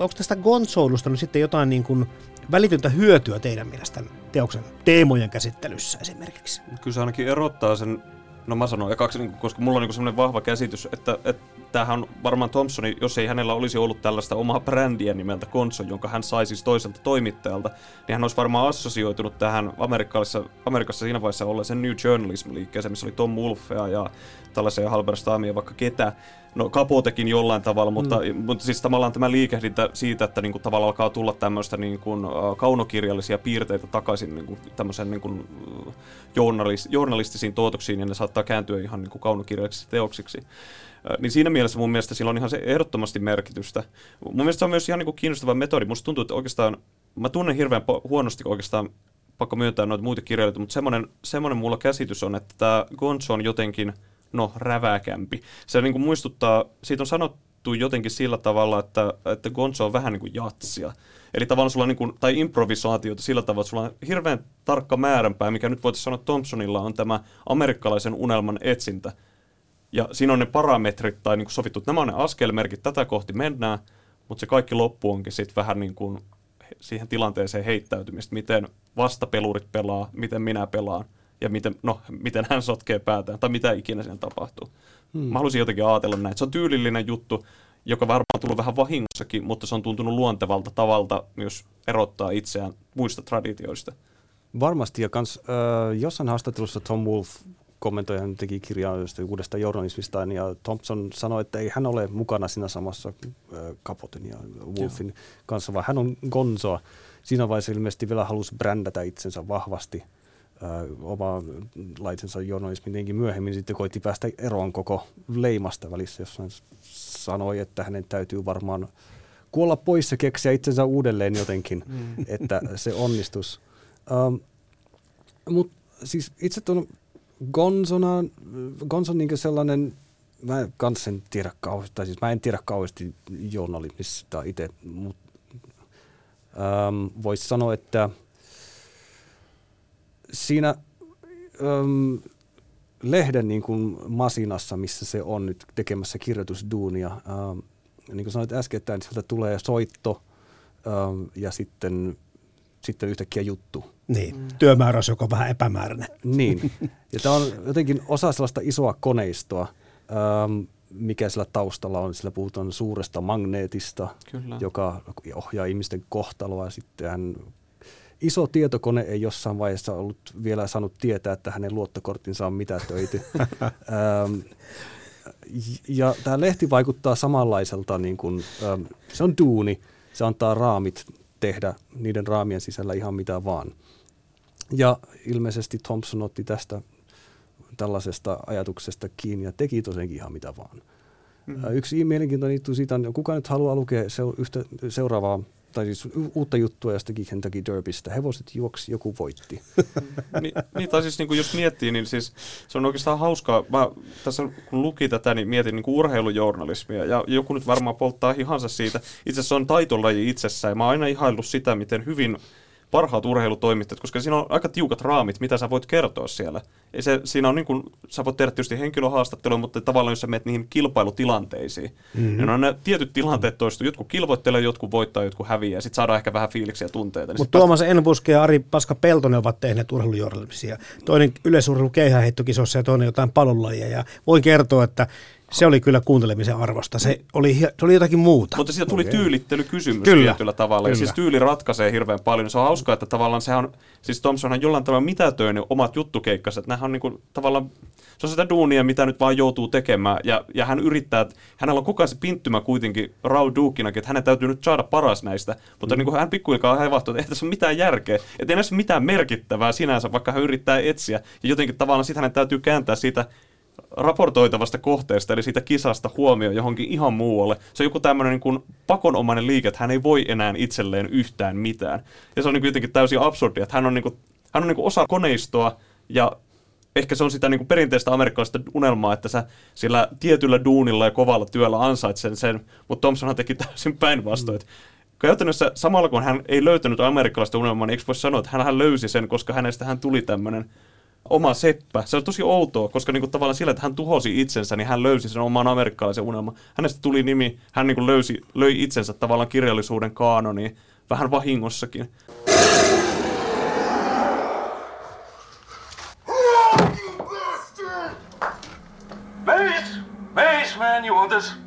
Onko tästä gonsoulusta nyt sitten jotain niin kuin välitöntä hyötyä teidän mielestänne teoksen teemojen käsittelyssä esimerkiksi? Kyllä se ainakin erottaa sen No mä sanon ekaksi, niin, koska mulla on niin semmoinen vahva käsitys, että, että tämähän on varmaan Thompsoni, jos ei hänellä olisi ollut tällaista omaa brändiä nimeltä Konso, jonka hän sai siis toiselta toimittajalta, niin hän olisi varmaan assosioitunut tähän Amerikassa, Amerikassa siinä vaiheessa olleeseen New Journalism-liikkeeseen, missä oli Tom Wolfea ja tällaisia Halberstamia vaikka ketä. No Kapotekin jollain tavalla, mutta, mm. mutta siis tavallaan tämä liikehdintä siitä, että niin kuin, tavallaan alkaa tulla tämmöistä niin kuin, uh, kaunokirjallisia piirteitä takaisin niin kuin, tämmöisen niin kuin, uh, journalist, journalistisiin tuotoksiin, ja ne saattaa kääntyä ihan niin kuin, kaunokirjallisiksi teoksiksi. Niin siinä mielessä mun mielestä sillä on ihan se ehdottomasti merkitystä. Mun mielestä se on myös ihan niin kuin kiinnostava metodi. Musta tuntuu, että oikeastaan, mä tunnen hirveän huonosti oikeastaan pakko myöntää noita muita kirjailijoita, mutta semmoinen, semmoinen mulla käsitys on, että tämä Gonzo on jotenkin – no, räväkämpi. Se niin kuin muistuttaa, siitä on sanottu jotenkin sillä tavalla, että, että Gonzo on vähän niin kuin jatsia. Eli tavallaan sulla on niin kuin, tai improvisaatiota sillä tavalla, että sulla on hirveän tarkka määränpää, mikä nyt voitaisiin sanoa Thompsonilla on tämä amerikkalaisen unelman etsintä. Ja siinä on ne parametrit tai niin kuin sovittu, että nämä on ne askelmerkit, tätä kohti mennään, mutta se kaikki loppu onkin sitten vähän niin kuin siihen tilanteeseen heittäytymistä, miten vastapelurit pelaa, miten minä pelaan ja miten, no, miten hän sotkee päätään, tai mitä ikinä siinä tapahtuu. Hmm. Mä haluaisin jotenkin ajatella näin. Se on tyylillinen juttu, joka varmaan on tullut vähän vahingossakin, mutta se on tuntunut luontevalta tavalta myös erottaa itseään muista traditioista. Varmasti, ja kans, äh, jossain haastattelussa Tom Wolf kommentoi, hän teki kirjaa uudesta journalismista, ja Thompson sanoi, että ei hän ole mukana siinä samassa Kapoten ja Wolfin Joo. kanssa, vaan hän on Gonzoa. Siinä vaiheessa ilmeisesti vielä halusi brändätä itsensä vahvasti – oma laitensa journalismi tietenkin myöhemmin sitten koitti päästä eroon koko leimasta välissä, jossa hän sanoi, että hänen täytyy varmaan kuolla pois ja keksiä itsensä uudelleen jotenkin, mm. että se onnistus. Um, Mutta siis itse tuon Gonzona, Gonzon niin sellainen, mä en kans en tiedä kauheasti, tai siis mä en tiedä kauheasti journalismista itse, mutta um, voisi sanoa, että – siinä äm, lehden niin kuin masinassa, missä se on nyt tekemässä kirjoitusduunia, äm, niin kuin sanoit äsken, että sieltä tulee soitto äm, ja sitten, sitten yhtäkkiä juttu. Niin, mm. työmääräys, joka on vähän epämääräinen. Niin, ja tämä on jotenkin osa sellaista isoa koneistoa, äm, mikä sillä taustalla on. Sillä puhutaan suuresta magneetista, Kyllä. joka ohjaa ihmisten kohtaloa ja sitten hän iso tietokone ei jossain vaiheessa ollut vielä saanut tietää, että hänen luottokorttinsa on mitätöity. ähm, ja tämä lehti vaikuttaa samanlaiselta, niin kuin, ähm, se on duuni, se antaa raamit tehdä niiden raamien sisällä ihan mitä vaan. Ja ilmeisesti Thompson otti tästä tällaisesta ajatuksesta kiinni ja teki tosiaankin ihan mitä vaan. Mm-hmm. Yksi mielenkiintoinen juttu siitä on, kuka nyt haluaa lukea yhtä, seuraavaa tai siis uutta juttua jostakin Kentucky Derbystä. Hevoset juoksi, joku voitti. niin, niin, tai siis niin kuin jos miettii, niin siis se on oikeastaan hauskaa. Mä tässä kun luki tätä, niin mietin niin kuin urheilujournalismia. Ja joku nyt varmaan polttaa hihansa siitä. Itse asiassa se on taitolaji itsessään. Ja mä oon aina ihaillut sitä, miten hyvin parhaat urheilutoimittajat, koska siinä on aika tiukat raamit, mitä sä voit kertoa siellä. Ja se, siinä on niin kuin, sä voit tehdä tietysti henkilöhaastattelua, mutta tavallaan jos sä menet niihin kilpailutilanteisiin, mm-hmm. niin on ne tietyt tilanteet toistu. Jotkut kilvoittelee, jotkut voittaa, jotkut häviää, ja sitten saadaan ehkä vähän fiiliksiä ja tunteita. Niin mutta Tuomas Enbuske ja Ari Paska Peltonen ovat tehneet urheilujournalismia. Toinen yleisurheilu keihäheittokisossa ja toinen jotain palonlajia. Ja voin kertoa, että se oli kyllä kuuntelemisen arvosta. Se oli, se oli jotakin muuta. Mutta siitä tuli okay. tyylittelykysymys kyllä. tietyllä tavalla. Kyllä. Ja siis tyyli ratkaisee hirveän paljon. Se on hauskaa, että tavallaan se on, siis Thompsonhan jollain tavalla mitätöi ne omat juttukeikkaset. Nämähän on niin kuin, tavallaan, se on sitä duunia, mitä nyt vaan joutuu tekemään. Ja, ja hän yrittää, että hänellä on koko ajan se pinttymä kuitenkin Raul Dukinakin, että hänen täytyy nyt saada paras näistä. Mutta mm. niin kuin hän pikkuhiljaa hevahtuu, että ei tässä ole mitään järkeä. Että ei näissä mitään merkittävää sinänsä, vaikka hän yrittää etsiä. Ja jotenkin tavallaan sitten hänen täytyy kääntää siitä raportoitavasta kohteesta, eli siitä kisasta huomio johonkin ihan muualle. Se on joku tämmöinen niin kuin pakonomainen liike, että hän ei voi enää itselleen yhtään mitään. Ja se on niin kuin jotenkin täysin absurdia, että hän on, niin kuin, hän on niin kuin osa koneistoa, ja ehkä se on sitä niin kuin perinteistä amerikkalaista unelmaa, että sä sillä tietyllä duunilla ja kovalla työllä ansait sen, sen mutta Thompsonhan teki täysin päinvastoin. Mm. Käytännössä samalla kun hän ei löytänyt amerikkalaista unelmaa, niin eikö voi sanoa, että hän löysi sen, koska hänestä hän tuli tämmöinen oma seppä. Se on tosi outoa, koska niinku tavallaan sillä, että hän tuhosi itsensä, niin hän löysi sen oman amerikkalaisen unelman. Hänestä tuli nimi, hän niinku löysi, löi itsensä tavallaan kirjallisuuden kaanoniin, vähän vahingossakin. Base, base man, you want this?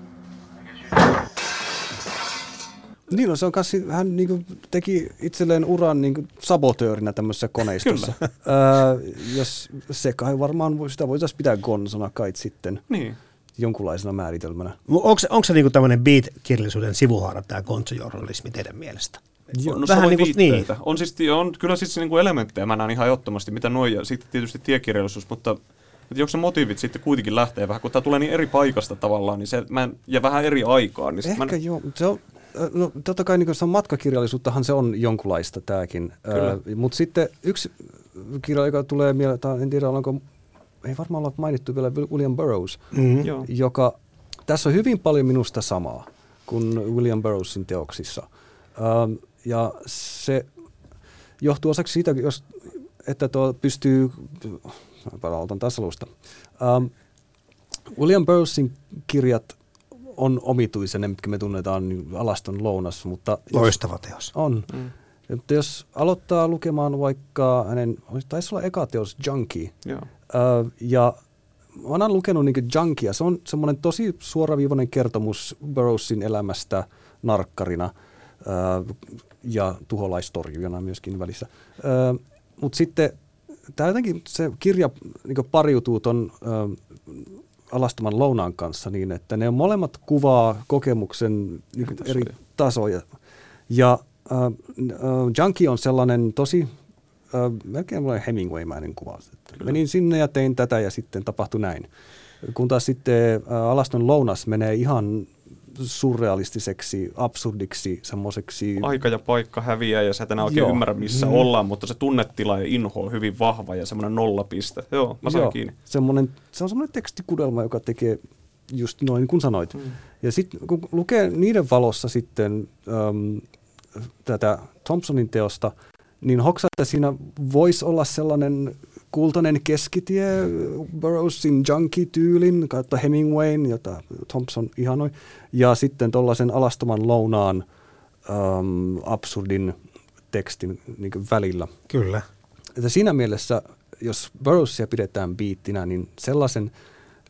Niin, no, se on kanssa, hän niin kuin, teki itselleen uran niin kuin, sabotöörinä tämmöisessä koneistossa. Kyllä. Öö, jos se kai varmaan, voi- sitä voitaisiin pitää gonsona kai sitten Niin. jonkunlaisena määritelmänä. Onko, onko se niinku tämmöinen beat-kirjallisuuden sivuhaara, tämä konsojournalismi teidän mielestä? No, Vähän niinku- niin niin. viitteitä. On, siis, on kyllä siis niinku elementtejä, mä näen ihan ehdottomasti, mitä noin, ja sitten tietysti tiekirjallisuus, mutta että onko se motiivit sitten kuitenkin lähtee vähän, kun tämä tulee niin eri paikasta tavallaan, niin se, mä en, ja vähän eri aikaan, niin Ehkä mä, en- joo, se on, no totta kai niin se on matkakirjallisuuttahan se on jonkunlaista tämäkin. Mutta sitten yksi kirja, joka tulee mieleen, tai en tiedä onko, ei varmaan olla mainittu vielä William Burroughs, Mm. Joo. joka, tässä on hyvin paljon minusta samaa kuin William Burroughsin teoksissa. Ähm, ja se johtuu osaksi siitä, jos, että tuo pystyy, palautan taas alusta. Ähm, William Burroughsin kirjat on omituisia, ne mitkä me tunnetaan niin alaston lounas, mutta jos- Loistava teos. on. Mm. Mutta jos aloittaa lukemaan vaikka hänen, taisi olla eka teos Junkie, joo. Ö, ja mä oon aina lukenut niin Junkia. Se on semmoinen tosi suoraviivainen kertomus Burroughsin elämästä narkkarina ö, ja tuholaistorjujana myöskin välissä. Mutta sitten tämä jotenkin se kirja niin pariutuu ton ö, alastoman lounaan kanssa niin, että ne molemmat kuvaa kokemuksen niin eri tasoja. Ja äh, äh, Junkie on sellainen tosi äh, melkein Hemingway-mäinen kuvaus. Menin sinne ja tein tätä ja sitten tapahtui näin. Kun taas sitten äh, Alaston lounas menee ihan surrealistiseksi, absurdiksi, semmoiseksi... Aika ja paikka häviää ja sä et enää oikein Joo. ymmärrä missä Mm. ollaan, mutta se tunnetila ja inho on hyvin vahva ja semmoinen nollapiste. Joo, mä sain Joo, kiinni. Semmoinen, se on semmoinen tekstikudelma, joka tekee just noin kuin sanoit. Mm. Ja sitten kun lukee niiden valossa sitten äm, tätä Thompsonin teosta, niin hoksaa, että siinä voisi olla sellainen kultainen keskitie Burroughsin junkie-tyylin kautta Hemingwayn, jota Thompson ihanoi, ja sitten tuollaisen alastoman lounaan äm, absurdin tekstin niin välillä. Kyllä. Että siinä mielessä, jos Burroughsia pidetään biittinä, niin sellaisen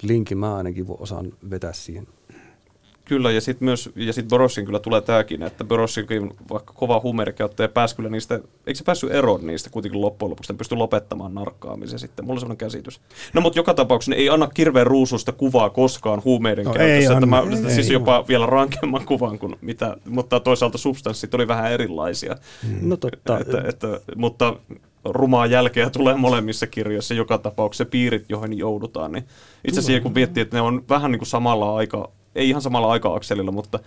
linkin mä ainakin osaan vetää siihen. Kyllä, ja sitten myös, ja sitten Borossin kyllä tulee tämäkin, että Borossinkin vaikka kova humerikäyttäjä pääsi kyllä niistä, eikö se päässyt eroon niistä kuitenkin loppujen lopuksi, ne pystyi lopettamaan narkkaamisen sitten, mulla on sellainen käsitys. No mutta joka tapauksessa ei anna kirveen ruususta kuvaa koskaan huumeiden No, ei käytössä, että anna, mä, ei, siis ei. jopa vielä rankemman kuvan kuin mitä, mutta toisaalta substanssit oli vähän erilaisia. No totta. Että, että, mutta rumaa jälkeä tulee molemmissa kirjoissa joka tapauksessa piirit, joihin joudutaan. Niin itse asiassa kun miettii, että ne on vähän niin kuin samalla aika, ei ihan samalla aika-akselilla, mutta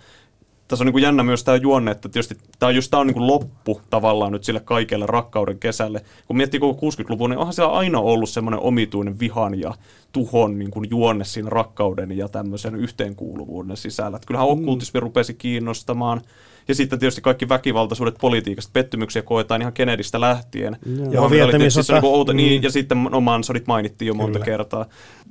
tässä on niin kuin jännä myös tämä juonne, että tietysti tämä on just tämä on niin kuin loppu tavallaan nyt sille kaikelle rakkauden kesälle. Kun miettii koko 60-luvun, niin onhan siellä aina ollut semmoinen omituinen vihan ja tuhon niin kuin juonne siinä rakkauden ja tämmöisen yhteenkuuluvuuden sisällä. Että kyllähän okkultismi rupesi kiinnostamaan. Ja sitten tietysti kaikki väkivaltaisuudet politiikasta, pettymyksiä koetaan ihan Kennedystä lähtien. Joo, Ja oli tietysti sota. on niinku outo, Mm. niin, ja sitten no Mansonit mainittiin jo monta Kyllä. kertaa.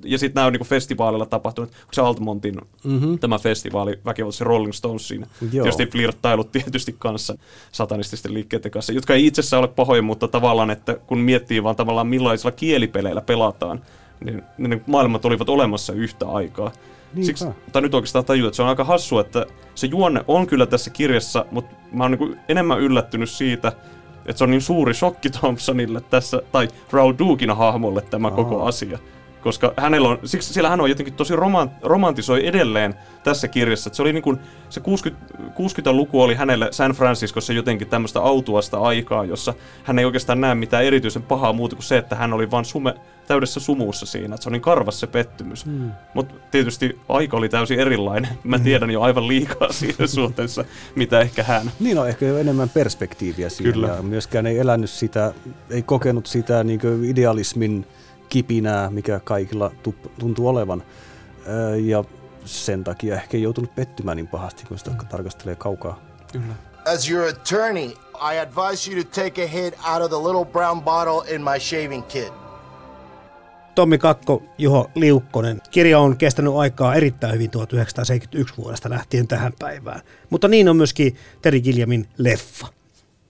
Ja sitten nämä on niinku festivaalilla tapahtunut, onko se Altamontin mm-hmm. tämä festivaali väkivaltaisen Rolling Stonesin. Joo. Tietysti flirttailut tietysti kanssa satanististen liikkeiden kanssa, jotka ei itsessään ole pahoja, mutta tavallaan, että kun miettii vaan tavallaan millaisilla kielipeleillä pelataan, niin ne maailmat olivat olemassa yhtä aikaa. Niinpä. Siksi, tai nyt oikeastaan tajuu, että se on aika hassu, että se juonne on kyllä tässä kirjassa, mutta mä oon niin enemmän yllättynyt siitä, että se on niin suuri shokki Thompsonille tässä, tai Raul Dukin hahmolle tämä Aha. koko asia. Koska hänellä on, siksi siellä hän on jotenkin tosi roman, romantisoi edelleen tässä kirjassa. Että se oli niin kuin, se 60, 60-luku oli hänelle San Franciscossa jotenkin tämmöistä autuasta aikaa, jossa hän ei oikeastaan näe mitään erityisen pahaa muuta kuin se, että hän oli vain sume, täydessä sumussa siinä. Että se on niin karvas se pettymys. Hmm. Mutta tietysti aika oli täysin erilainen. Mä tiedän jo aivan liikaa siinä suhteessa, mitä ehkä hän. Niin on ehkä jo enemmän perspektiiviä siihen Kyllä. ja myöskään ei elänyt sitä, ei kokenut sitä niin idealismin kipinää, mikä kaikilla tuntuu olevan. Öö, Ja sen takia ehkä ei joutunut pettymään niin pahasti, kun sitä tarkastelee kaukaa. As your attorney, I advise you to take a hit out of the little brown bottle in my shaving kit. Tommi Kakko, Juho Liukkonen. Kirja on kestänyt aikaa erittäin hyvin 1971 vuodesta lähtien tähän päivään. Mutta niin on myöskin Terry Gilliamin leffa.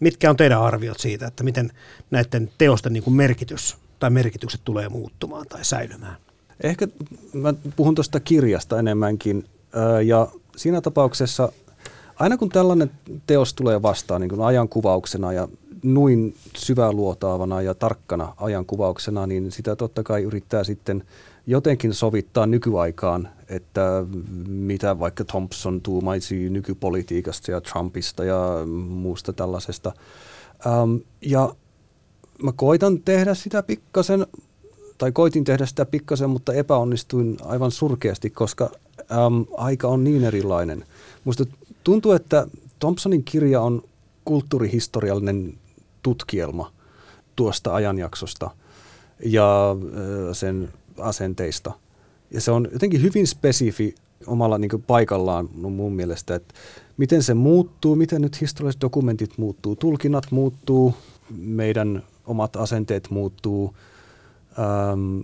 Mitkä on teidän arviot siitä, että miten näiden teosten niin kuin merkitys tai merkitykset tulee muuttumaan tai säilymään? Ehkä mä puhun tuosta kirjasta enemmänkin. Ja siinä tapauksessa aina kun tällainen teos tulee vastaan niin kuin ajankuvauksena ja nuin syväluotaavana ja tarkkana ajankuvauksena, niin sitä totta kai yrittää sitten jotenkin sovittaa nykyaikaan, että mitä vaikka Thompson tuumaisi nykypolitiikasta ja Trumpista ja muusta tällaisesta. Ja mä koitan tehdä sitä pikkasen, tai koitin tehdä sitä pikkasen, mutta epäonnistuin aivan surkeasti, koska äm, aika on niin erilainen. Musta tuntuu, että Thompsonin kirja on kulttuurihistoriallinen tutkielma tuosta ajanjaksosta ja sen asenteista. Ja se on jotenkin hyvin spesifi omalla niin paikallaan no mun mielestä, että miten se muuttuu, miten nyt historialliset dokumentit muuttuu, tulkinnat muuttuu, meidän omat asenteet muuttuu. Ähm,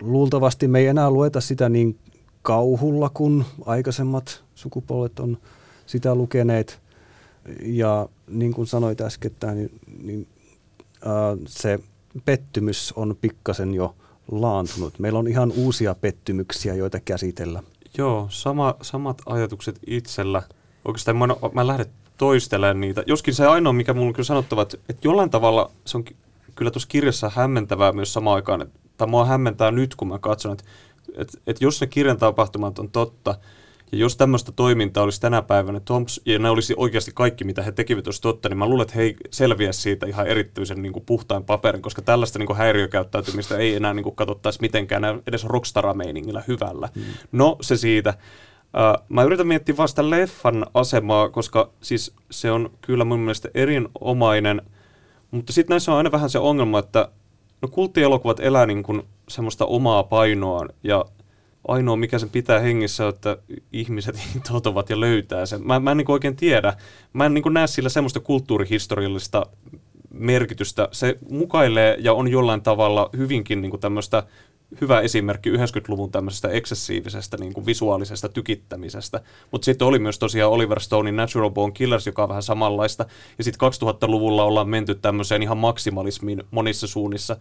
luultavasti me ei enää lueta sitä niin kauhulla, kun aikaisemmat sukupolvet on sitä lukeneet. Ja niin kuin sanoit äskettäin, niin, niin äh, se pettymys on pikkasen jo laantunut. Meillä on ihan uusia pettymyksiä, joita käsitellä. Joo, sama, samat ajatukset itsellä. Oikeastaan mä, mä lähden toistelemaan niitä. Joskin se ainoa, mikä mulla on kyllä sanottava, että, että jollain tavalla se on kyllä tuossa kirjassa hämmentävää myös samaan aikaan, että, tai mua hämmentää nyt, kun mä katson, että, että, että jos ne kirjan tapahtumat on totta, ja jos tämmöistä toimintaa olisi tänä päivänä, Toms, ja ne olisi oikeasti kaikki, mitä he tekivät, olisi totta, niin mä luulen, että he ei selviä siitä ihan erityisen niin kuin puhtain paperin, koska tällaista niin kuin häiriökäyttäytymistä ei enää niin kuin katsottaisi mitenkään edes rockstara-meiningillä hyvällä. Mm. No, se siitä. Mä yritän miettiä vasta leffan asemaa, koska siis se on kyllä mun mielestä erinomainen, mutta sitten näissä on aina vähän se ongelma, että no kulttielokuvat elää niin kuin semmoista omaa painoaan ja ainoa, mikä sen pitää hengissä, että ihmiset totovat ja löytää sen. Mä, mä en niin oikein tiedä. Mä en niin näe sillä semmoista kulttuurihistoriallista merkitystä. Se mukailee ja on jollain tavalla hyvinkin niin tämmöistä hyvä esimerkki 90-luvun tämmöisestä eksessiivisestä niin kuin visuaalisesta tykittämisestä. Mutta sitten oli myös tosiaan Oliver Stonein Natural Born Killers, joka on vähän samanlaista. Ja sitten 2000-luvulla ollaan menty tämmöiseen ihan maksimalismiin monissa suunnissa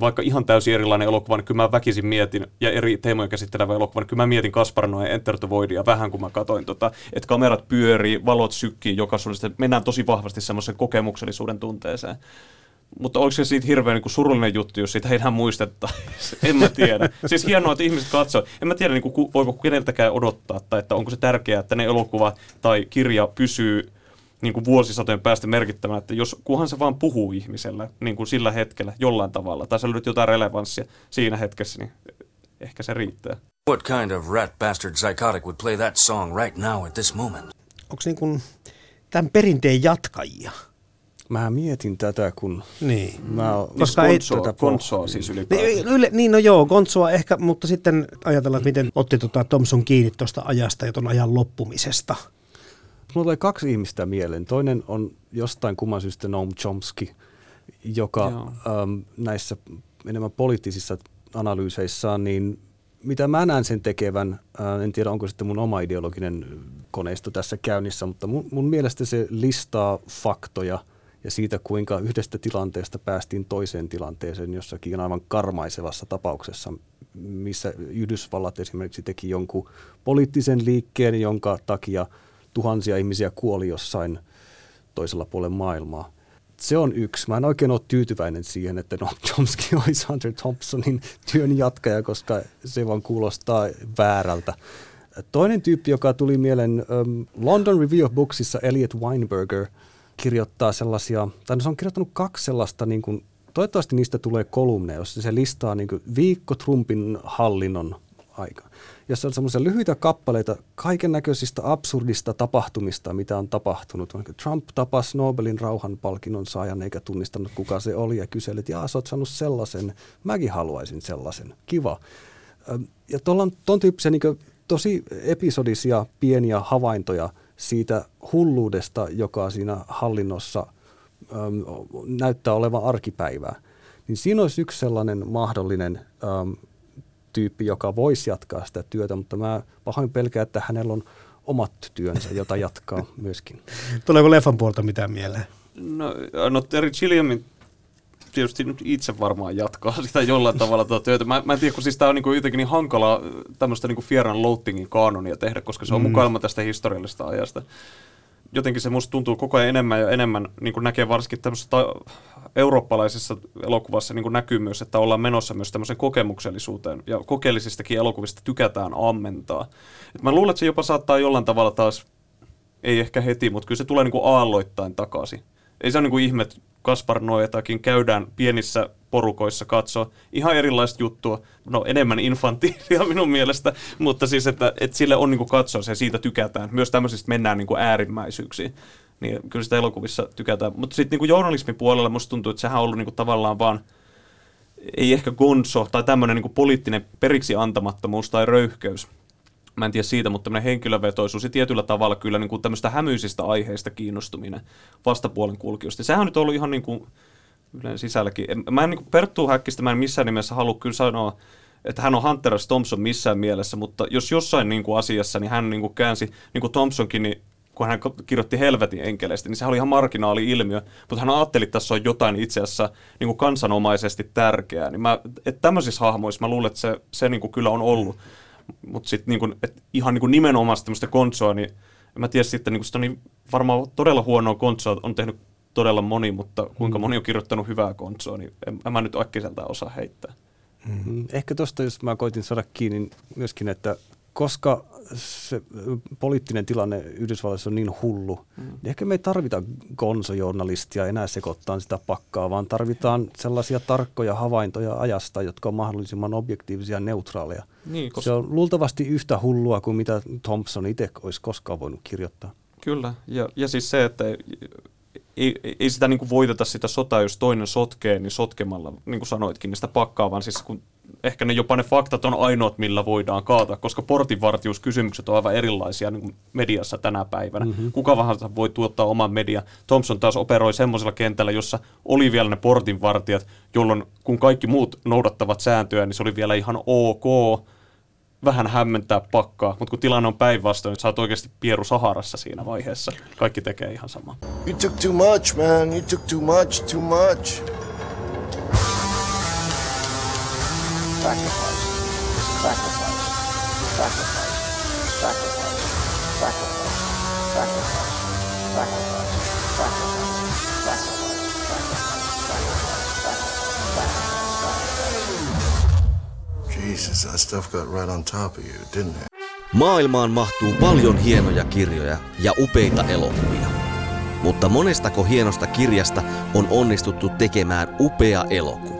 vaikka ihan täysin erilainen elokuva, niin kyllä mä väkisin mietin, ja eri teemoja käsittelevä elokuva, niin kyllä mä mietin Kaspar Noe Enter the Voidia vähän, kun mä katsoin, tota, että kamerat pyörii, valot sykkii joka suunnasta, mennään tosi vahvasti semmoisen kokemuksellisuuden tunteeseen. Mutta oliko se siitä hirveän niin kuin surullinen juttu, jos siitä ei enää muistettaisi? en mä tiedä. siis hienoa, että ihmiset katsoo. En mä tiedä, niin kuin, voiko keneltäkään odottaa, tai että onko se tärkeää, että ne elokuva tai kirja pysyy niin kuin vuosisatojen päästä merkittävänä, että jos, kunhan se vaan puhuu ihmiselle niin kuin sillä hetkellä jollain tavalla, tai sä löydät jotain relevanssia siinä hetkessä, niin ehkä se riittää. What kind of rat bastard psychotic would play that song right now at this moment? Onko niin kuin tämän perinteen jatkajia? Mä mietin tätä, kun niin. mä Koska ei, tätä Gonzoa siis ylipäätään. Niin, yle, niin, no joo, Gonzoa ehkä, mutta sitten ajatellaan, miten otti tota Thompson kiinni tuosta ajasta ja tuon ajan loppumisesta. Mulla tulee kaksi ihmistä mieleen. Toinen on jostain kumman syystä Noam Chomsky, joka äm, näissä enemmän poliittisissa analyyseissaan, niin mitä mä näen sen tekevän, ää, en tiedä onko sitten mun oma ideologinen koneisto tässä käynnissä, mutta mun, mun mielestä se listaa faktoja ja siitä, kuinka yhdestä tilanteesta päästiin toiseen tilanteeseen jossakin aivan karmaisevassa tapauksessa, missä Yhdysvallat esimerkiksi teki jonkun poliittisen liikkeen, jonka takia – tuhansia ihmisiä kuoli jossain toisella puolella maailmaa. Se on yksi. Mä en oikein ole tyytyväinen siihen, että Noam Chomsky olisi Hunter Thompsonin työn jatkaja, koska se vaan kuulostaa väärältä. Toinen tyyppi, joka tuli mieleen London Review of Booksissa, Elliot Weinberger, kirjoittaa sellaisia, tai no se on kirjoittanut kaksi sellaista, niin kuin, toivottavasti niistä tulee kolumneja, jossa se listaa niin kuin viikko Trumpin hallinnon aika jossa on semmoisia lyhyitä kappaleita kaiken näköisistä absurdista tapahtumista, mitä on tapahtunut. Trump tapasi Nobelin rauhanpalkinnon saajan eikä tunnistanut, kuka se oli, ja kyseli, että sä oot saanut sellaisen, mäkin haluaisin sellaisen, kiva. Ja tuolla on ton tyyppisiä niin tosi episodisia pieniä havaintoja siitä hulluudesta, joka siinä hallinnossa äm, näyttää olevan arkipäivää. Niin siinä olisi yksi sellainen mahdollinen äm, tyyppi, joka voisi jatkaa sitä työtä, mutta mä pahoin pelkään, että hänellä on omat työnsä, jota jatkaa myöskin. Tuleeko leffan puolta mitään mieleen? No, no Terry Gilliamin tietysti nyt itse varmaan jatkaa sitä jollain tavalla tuota työtä. Mä, mä en tiedä, kun siis tämä on niinku jotenkin niin hankalaa tämmöistä niinku Fieran Loathingin kanonia tehdä, koska se on mm. mukaan tästä historiallisesta ajasta. Jotenkin se musta tuntuu koko ajan enemmän ja enemmän, niin kuin näkee varsinkin tämmöisessä ta- eurooppalaisessa elokuvassa niin kuin näkyy myös, että ollaan menossa myös tämmöiseen kokemuksellisuuteen ja kokeellisistakin elokuvista tykätään ammentaa. Et mä luulen, että se jopa saattaa jollain tavalla taas, ei ehkä heti, mutta kyllä se tulee niin kuin aalloittain takaisin. Ei se ole niin kuin ihme, että Kaspar Noetakin käydään pienissä porukoissa katsoa ihan erilaista juttua, no enemmän infantiilia minun mielestä, mutta siis, että, että sille on niin katsoa se siitä tykätään. Myös tämmöisistä mennään niin kuin äärimmäisyyksiin. Niin kyllä sitä elokuvissa tykätään. Mutta sitten niin journalismin puolella musta tuntuu, että sehän on ollut niin kuin tavallaan vaan, ei ehkä gonso tai tämmöinen niin poliittinen periksi antamattomuus tai röyhkeys. Mä en tiedä siitä, mutta tämmöinen henkilövetoisuus ja tietyllä tavalla kyllä niin kuin tämmöistä hämyisistä aiheista kiinnostuminen vastapuolen kulkijoista. Sehän on nyt ollut ihan niin kuin Ylen sisälläkin. Mä en niin kuin Perttu Häkkistä mä en missään nimessä halua kyllä sanoa, että hän on Hunter S. Thompson missään mielessä, mutta jos jossain niin kuin asiassa, niin hän niin kuin käänsi, niin kuin Thompsonkin, niin kun hän kirjoitti helvetin enkeleistä, niin se oli ihan marginaali-ilmiö, mutta hän ajatteli, että tässä on jotain itse asiassa niin kuin kansanomaisesti tärkeää. Niin mä, että tämmöisissä hahmoissa mä luulen, että se, se niin kuin kyllä on ollut. Mutta sitten niin ihan niin kuin nimenomaan tämmöistä konsoa, niin mä tiedä sitten, niin kuin niin varmaan todella huonoa konsoa on tehnyt todella moni, mutta kuinka mm. moni on kirjoittanut hyvää konsoa, niin en, en mä nyt äkkiseltä osaa heittää. Mm-hmm. Ehkä tuosta, jos mä koitin saada kiinni myöskin, että koska se poliittinen tilanne Yhdysvalloissa on niin hullu, mm. niin ehkä me ei tarvita gonsojournalistia enää sekoittaa sitä pakkaa, vaan tarvitaan sellaisia tarkkoja havaintoja ajasta, jotka on mahdollisimman objektiivisia ja neutraaleja. Niin, koska... Se on luultavasti yhtä hullua kuin mitä Thompson itse olisi koskaan voinut kirjoittaa. Kyllä, ja, ja siis se, että ei, ei sitä niin kuin voiteta sitä sotaa, jos toinen sotkee, niin sotkemalla, niin kuin sanoitkin, niin sitä pakkaa, vaan siis kun ehkä ne jopa ne faktat on ainoat, millä voidaan kaata, koska portinvartiuskysymykset on aivan erilaisia niin mediassa tänä päivänä. Mm-hmm. Kuka vaan voi tuottaa oman media. Thompson taas operoi semmoisella kentällä, jossa oli vielä ne portinvartijat, jolloin kun kaikki muut noudattavat sääntöjä, niin se oli vielä ihan ok vähän hämmentää pakkaa, mutta kun tilanne on päinvastoin, niin sä oot oikeasti pieru Saharassa siinä vaiheessa. Kaikki tekee ihan sama. You took too much, man. You took too much, too much. Sacrifice. Sacrifice. Sacrifice. Sacrifice. Sacrifice. Sacrifice. Sacrifice. Jesus, that stuff got right on top of you, didn't it? Maailmaan mahtuu paljon hienoja kirjoja ja upeita elokuvia. Mutta monestako hienosta kirjasta on onnistuttu tekemään upea elokuva?